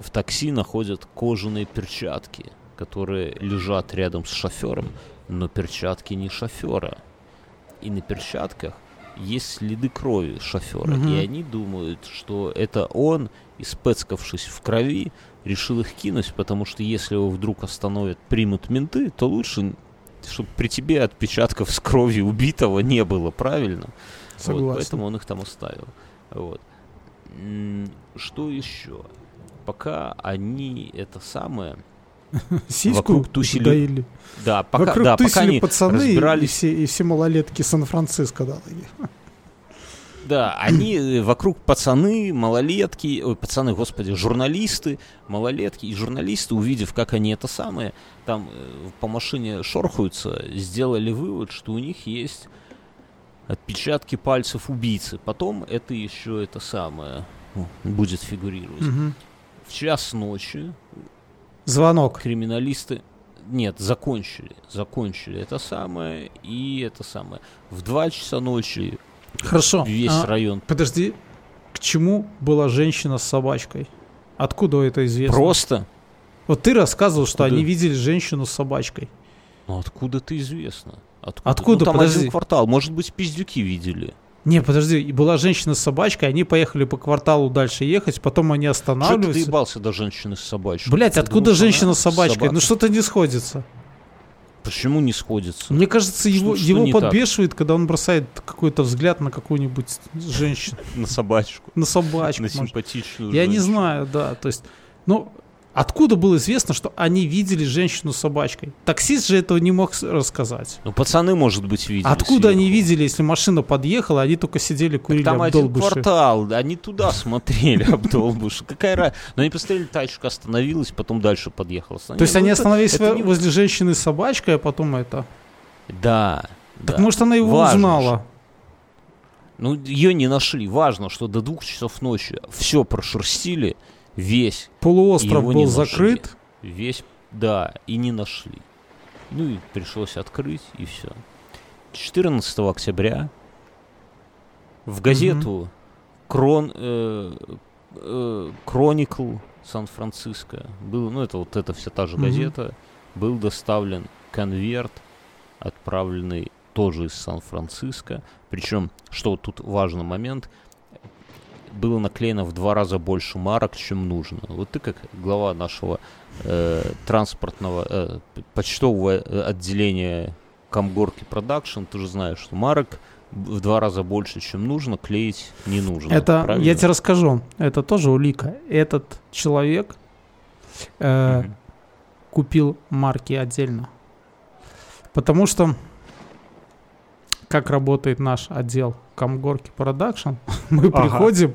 в такси находят кожаные перчатки, которые лежат рядом с шофером, но перчатки не шофера. И на перчатках есть следы крови шофера. Мгм. И они думают, что это он, испецкавшись в крови, решил их кинуть, потому что если его вдруг остановят, примут менты, то лучше, чтобы при тебе отпечатков с кровью убитого не было, правильно? Вот, Согласен. поэтому он их там оставил. Вот. Что еще? Пока они это самое... Сиську вокруг тусили- доили. Да, пока, Вокруг да, пока тусили они пацаны и- и, разбирались все, и все малолетки Сан-Франциско, да. Да, они э, вокруг пацаны, малолетки, ой, пацаны, господи, журналисты, малолетки и журналисты, увидев, как они это самое, там э, по машине шорхаются, сделали вывод, что у них есть отпечатки пальцев убийцы. Потом это еще это самое будет фигурировать. Мгм. В час ночи Звонок. криминалисты нет, закончили, закончили это самое и это самое. В два часа ночи Хорошо. весь А, район Подожди, к чему была женщина с собачкой? Откуда это известно? просто Вот ты рассказывал, что Откуда? они видели женщину с собачкой. Ну откуда это известно? Откуда? Откуда? Ну, там Подожди. один квартал. Может быть, пиздюки видели. Не, подожди, была женщина с собачкой, они поехали по кварталу дальше ехать, потом они Что ты доебался до женщины с собачкой? Блять, откуда думаешь, женщина с собачкой? собака? Ну что-то не сходится. Почему не сходится? Мне кажется, его, что его не так? подбешивает, когда он бросает какой-то взгляд на какую-нибудь женщину, *laughs* На собачку. на собачку. На симпатичную Я не женщину. знаю, да. То есть, ну, откуда было известно, что они видели женщину с собачкой? Таксист же этого не мог рассказать. Ну, пацаны, может быть, видели. Откуда они сверху. видели, если машина подъехала, они только сидели, Так курили Там один обдолбыши? квартал, они туда смотрели, *laughs* обдолбыши. Какая разница? Но они посмотрели, тачка остановилась, потом дальше подъехала. То есть Ну, они остановились возле женщины с собачкой, а потом это... Да. Так может она его узнала? Ну, ее не нашли. Важно, что до двух часов ночи все прошерстили, весь, Полуостров был закрыт. весь, да, и не нашли. Ну и пришлось открыть, и все. 14 октября в газету Крон, э, э, Chronicle Сан-Франциско был, ну это вот эта вся та же газета, был доставлен конверт, отправленный тоже из Сан-Франциско. Причем, что вот тут важный момент, было наклеено в два раза больше марок, чем нужно. Вот ты как глава нашего э, транспортного, э, почтового э, отделения Комгорки Production, ты же знаешь, что марок в два раза больше, чем нужно, клеить не нужно. Это, правильно? я тебе расскажу, это тоже улика. Этот человек э, Мгм. купил марки отдельно. Потому что как работает наш отдел Комгорки Production, *laughs* мы Ага. приходим,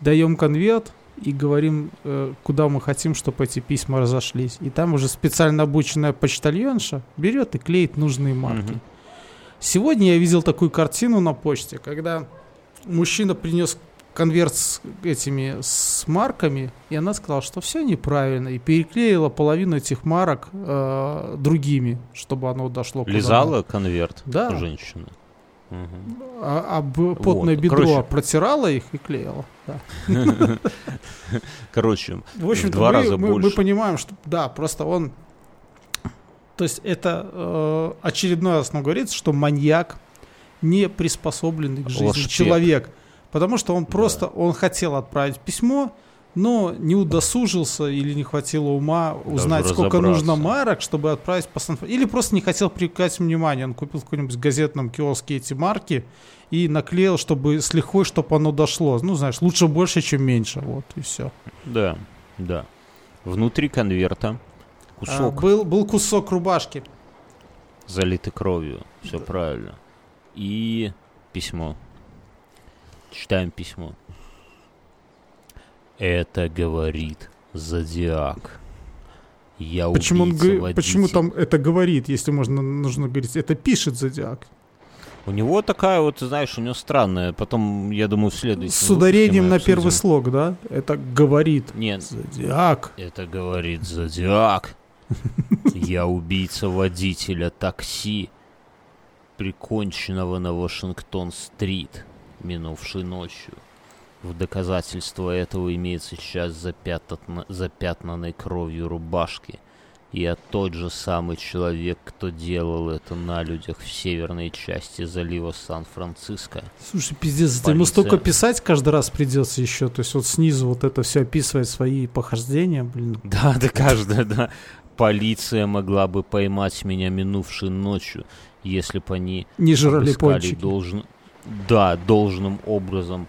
даем конверт и говорим, э, куда мы хотим, чтобы эти письма разошлись. И там уже специально обученная почтальонша берет и клеит нужные марки. Мгм. Сегодня я видел такую картину на почте, когда мужчина принес конверт с этими с марками, и она сказала, что все неправильно, и переклеила половину этих марок э, другими, чтобы оно дошло Лизала конверт Да. женщина. Надо. А, об потное Вот, бедро короче. протирала их и клеила. Да. Короче, В общем-то, два мы, раза мы- мы больше. понимаем, что да, просто он. То есть это э, очередной раз нам говорится, что маньяк не приспособленный к жизни человек. Потому что он Да. просто он хотел отправить письмо, но не удосужился или не хватило ума узнать, сколько разобраться. нужно марок, чтобы отправить по сан Или просто не хотел привлекать внимание. Он купил в каком-нибудь газетном киоске эти марки и наклеил, чтобы с лихвой, чтобы оно дошло. Ну, знаешь, лучше больше, чем меньше. Вот, и все. да, да. Внутри конверта кусок А, был, был кусок рубашки. залитый кровью. Все правильно. И письмо. Читаем письмо. Это говорит Зодиак. Я Почему, он, га- почему там это говорит, если можно нужно говорить? Это пишет Зодиак. У него такая вот, знаешь, у него странная. Потом, я думаю, в следующем С ударением на первый слог, да? Это говорит Нет, Зодиак. это говорит Зодиак. *laughs* Я убийца водителя такси, приконченного на Вашингтон-стрит минувшей ночью. В доказательство этого имеется часть запятна- запятнанной кровью рубашки. Я тот же самый человек, кто делал это на людях в северной части залива Сан-Франциско. Слушай, пиздец, это ему Полиция. столько писать каждый раз придется еще. То есть вот снизу вот это все описывать свои похождения, блин. Да, *laughs* да, каждая, да. Полиция могла бы поймать меня минувшей ночью, если бы они Не жрали пончики. должн- Да, должным образом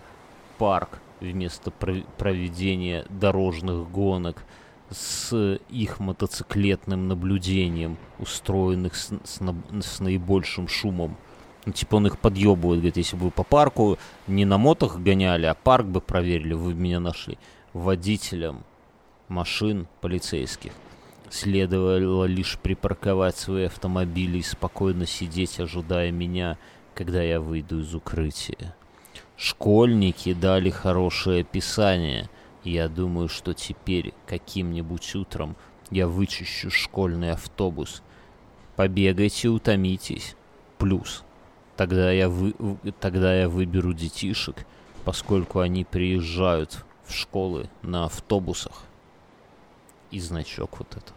парк вместо пров- проведения дорожных гонок с их мотоциклетным наблюдением, устроенных с, с с наибольшим шумом. Ну, типа он их подъебывает, говорит, если бы вы по парку не на мотах гоняли, а парк бы проверили, вы меня нашли. Водителям машин полицейских следовало лишь припарковать свои автомобили и спокойно сидеть, ожидая меня, когда я выйду из укрытия. Школьники дали хорошее описание. Я думаю, что теперь каким-нибудь утром я вычищу школьный автобус. Побегайте, утомитесь. Плюс. Тогда я, вы, тогда я выберу детишек, поскольку они приезжают в школы на автобусах. И значок вот этот.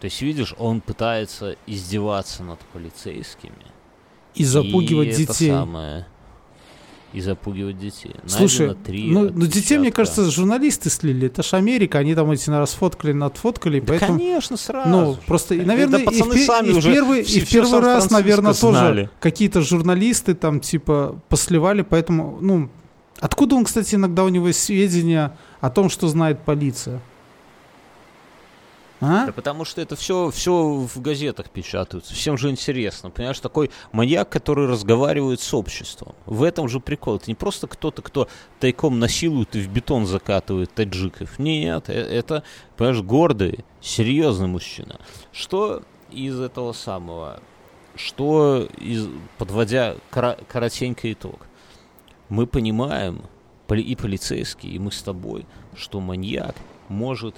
То есть, видишь, он пытается издеваться над полицейскими. И запугивать И это детей. самое. И запугивать детей. Слушай, Найдено три ну, ну детей, мне кажется, журналисты слили. Это ж Америка, они там эти, наверное, сфоткали, надфоткали, Да, поэтому... конечно, сразу. Ну, же. просто, и, Да наверное, и, в, пацаны пе- сами и уже первый, все- и в первый раз, наверное, тоже знали. какие-то журналисты там, типа, посливали, поэтому, ну, откуда он, кстати, иногда у него есть сведения о том, что знает полиция? А? Да потому что это все, все в газетах печатаются. Всем же интересно. Понимаешь, такой маньяк, который разговаривает с обществом. В этом же прикол. Это не просто кто-то, кто тайком насилует и в бетон закатывает таджиков. Нет, э- это, понимаешь, гордый, серьезный мужчина. Что из этого самого? Что из, подводя коротенький итог? Мы понимаем, и полицейские, и мы с тобой, что маньяк может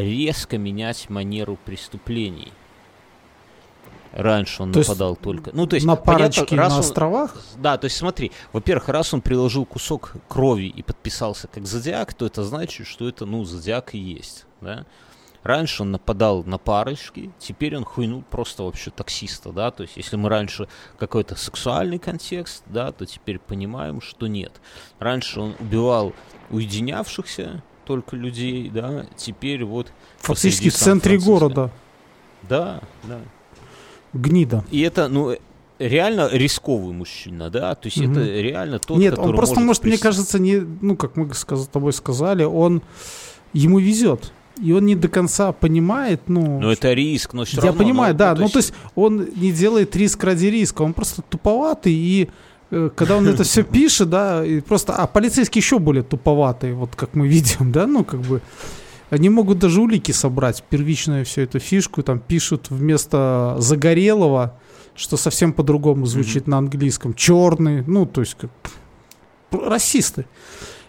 резко менять манеру преступлений. Раньше он То есть нападал только... Ну, то есть, на понятно, парочке раз на он- островах? Да, то есть смотри, во-первых, раз он приложил кусок крови и подписался как зодиак, то это значит, что это, ну, зодиак и есть, да? Раньше он нападал на парочки, теперь он хуйнул просто вообще таксиста, да, то есть если мы раньше какой-то сексуальный контекст, да, то теперь понимаем, что нет. Раньше он убивал уединявшихся только людей, да, теперь вот... Фактически в центре города. Да, да. Гнида. И это, ну, реально рисковый мужчина, да, то есть Мгм. это реально тот, Нет, который он просто, может, мне прис- кажется, не, ну, как мы с тобой сказали, он ему везет. И он не до конца понимает, ну... Ну, это риск, но все Я равно... понимаю, ну, да, ну, ну то есть он не делает риск ради риска, он просто туповатый, и когда он это все пишет, да, и просто, а полицейские еще более туповатые, вот как мы *laughs* видим, да, ну как бы, они могут даже улики собрать, первичную всю эту фишку, там пишут вместо загорелого, что совсем по-другому звучит на английском, черный, ну то есть как расисты.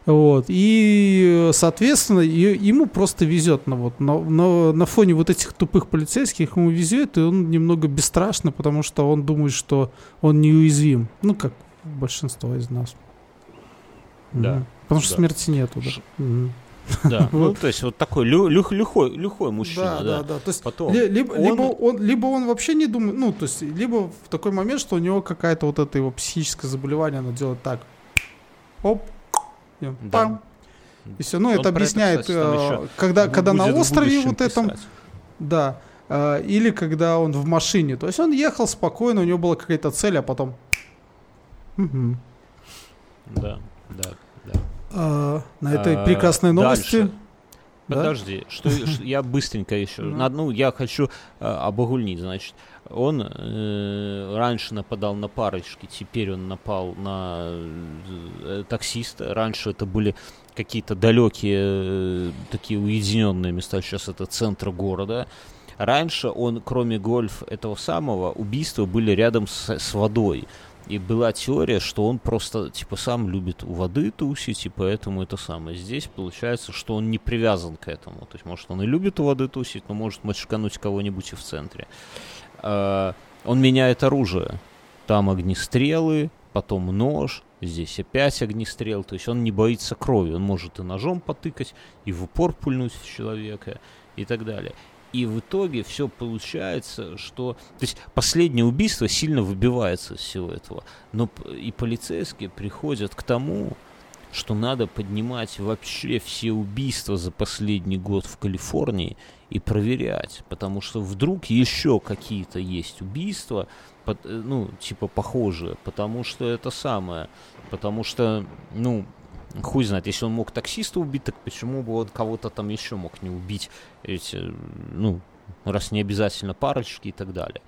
Вот. И, соответственно, е- ему просто везет на, вот, на, на, на фоне вот этих тупых полицейских ему везет, и он немного бесстрашный, потому что он думает, что он неуязвим. Ну, как большинство из нас. Да. Мгм. Потому что Да. смерти нету, да. Ш- Мгм. Да, *laughs* ну, то есть вот такой лю- люх- люхой, люхой мужчина, Да, да. да. То есть Потом, ли- либо, он- либо, он, либо он вообще не думает, ну, то есть, либо в такой момент, что у него какая-то вот это его психическое заболевание, оно делает так. Оп. и Да. пам. И все. Ну, Он это про это, объясняет, кстати, э, когда, когда на острове вот этом, писать. да, э, или когда он в машине. То есть он ехал спокойно, у него была какая-то цель, а потом... Да, да, да. А, на этой А, прекрасной новости... дальше. Да? Подожди, что, *laughs* ш- я быстренько еще. Ну. Ну, я хочу э, обогульнить. Значит, он э, раньше нападал на парочки, теперь он напал на э, таксиста. Раньше это были какие-то далекие, э, такие уединенные места. Сейчас это центр города. Раньше он, кроме гольф этого самого, убийства были рядом с, с водой. И была теория, что он просто, типа, сам любит у воды тусить, и поэтому это самое. Здесь получается, что он не привязан к этому. То есть, может, он и любит у воды тусить, но может мочкануть кого-нибудь и в центре. А, Он меняет оружие. Там огнестрелы, потом нож, здесь опять огнестрел. То есть он не боится крови. Он может и ножом потыкать, и в упор пульнуть в человека, и так далее. И в итоге все получается, что... То есть последнее убийство сильно выбивается из всего этого. Но и полицейские приходят к тому, что надо поднимать вообще все убийства за последний год в Калифорнии и проверять. Потому что вдруг еще какие-то есть убийства, э, ну, типа похожие. Потому что это самое. Потому что, ну, хуй знает, если он мог таксиста убить, так почему бы он кого-то там еще мог не убить? Эти, ну, раз не обязательно парочки и так далее.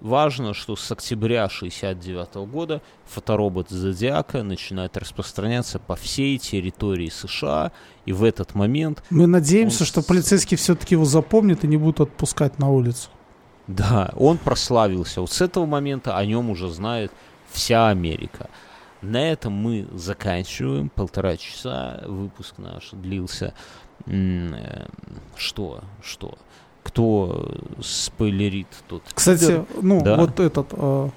Важно, что с октября 69 года фоторобот Зодиака начинает распространяться по всей территории США, и в этот момент, Мы надеемся, Он что полицейские все-таки его запомнят и не будут отпускать на улицу. да, он прославился. Вот с этого момента о нем уже знает вся Америка. На этом мы заканчиваем. Полтора часа. Выпуск наш длился. э, Что? Что? Кто спойлерит, тот... Кстати, пидор. ну, Да. вот этот, э,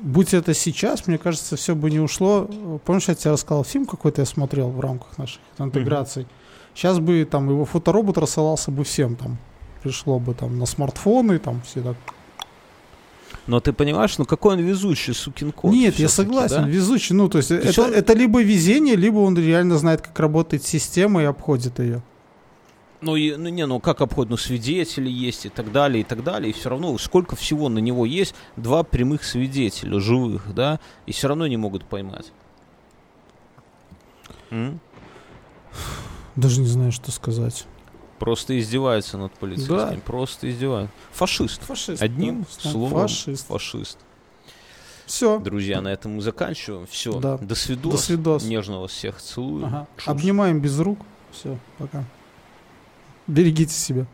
будь это сейчас, мне кажется, все бы не ушло. Помнишь, я тебе рассказал, фильм какой-то я смотрел в рамках наших интеграций. Сейчас бы там его фоторобот рассылался бы всем там. Пришло бы там на смартфоны, там все так. Но ты понимаешь, ну какой он везучий, сукин кот. Нет, я согласен, да? везучий. Ну, то есть, есть это, он- это либо везение, либо он реально знает, как работает система и обходит ее. Ну, и, ну, не, ну как обход, ну свидетели есть и так далее, и так далее. И все равно сколько всего на него есть, два прямых свидетеля, живых, да, и все равно не могут поймать. М? Даже не знаю, что сказать. Просто издеваются над полицейским. Да. Просто издеваются. Фашист. Фашист. Одним да, словом. Фашист. Фашист. Все. Друзья, на этом мы заканчиваем. Все. Да. До свидос. До свидос. Нежно вас всех целую. Ага. Обнимаем без рук. Все, пока. Берегите себя.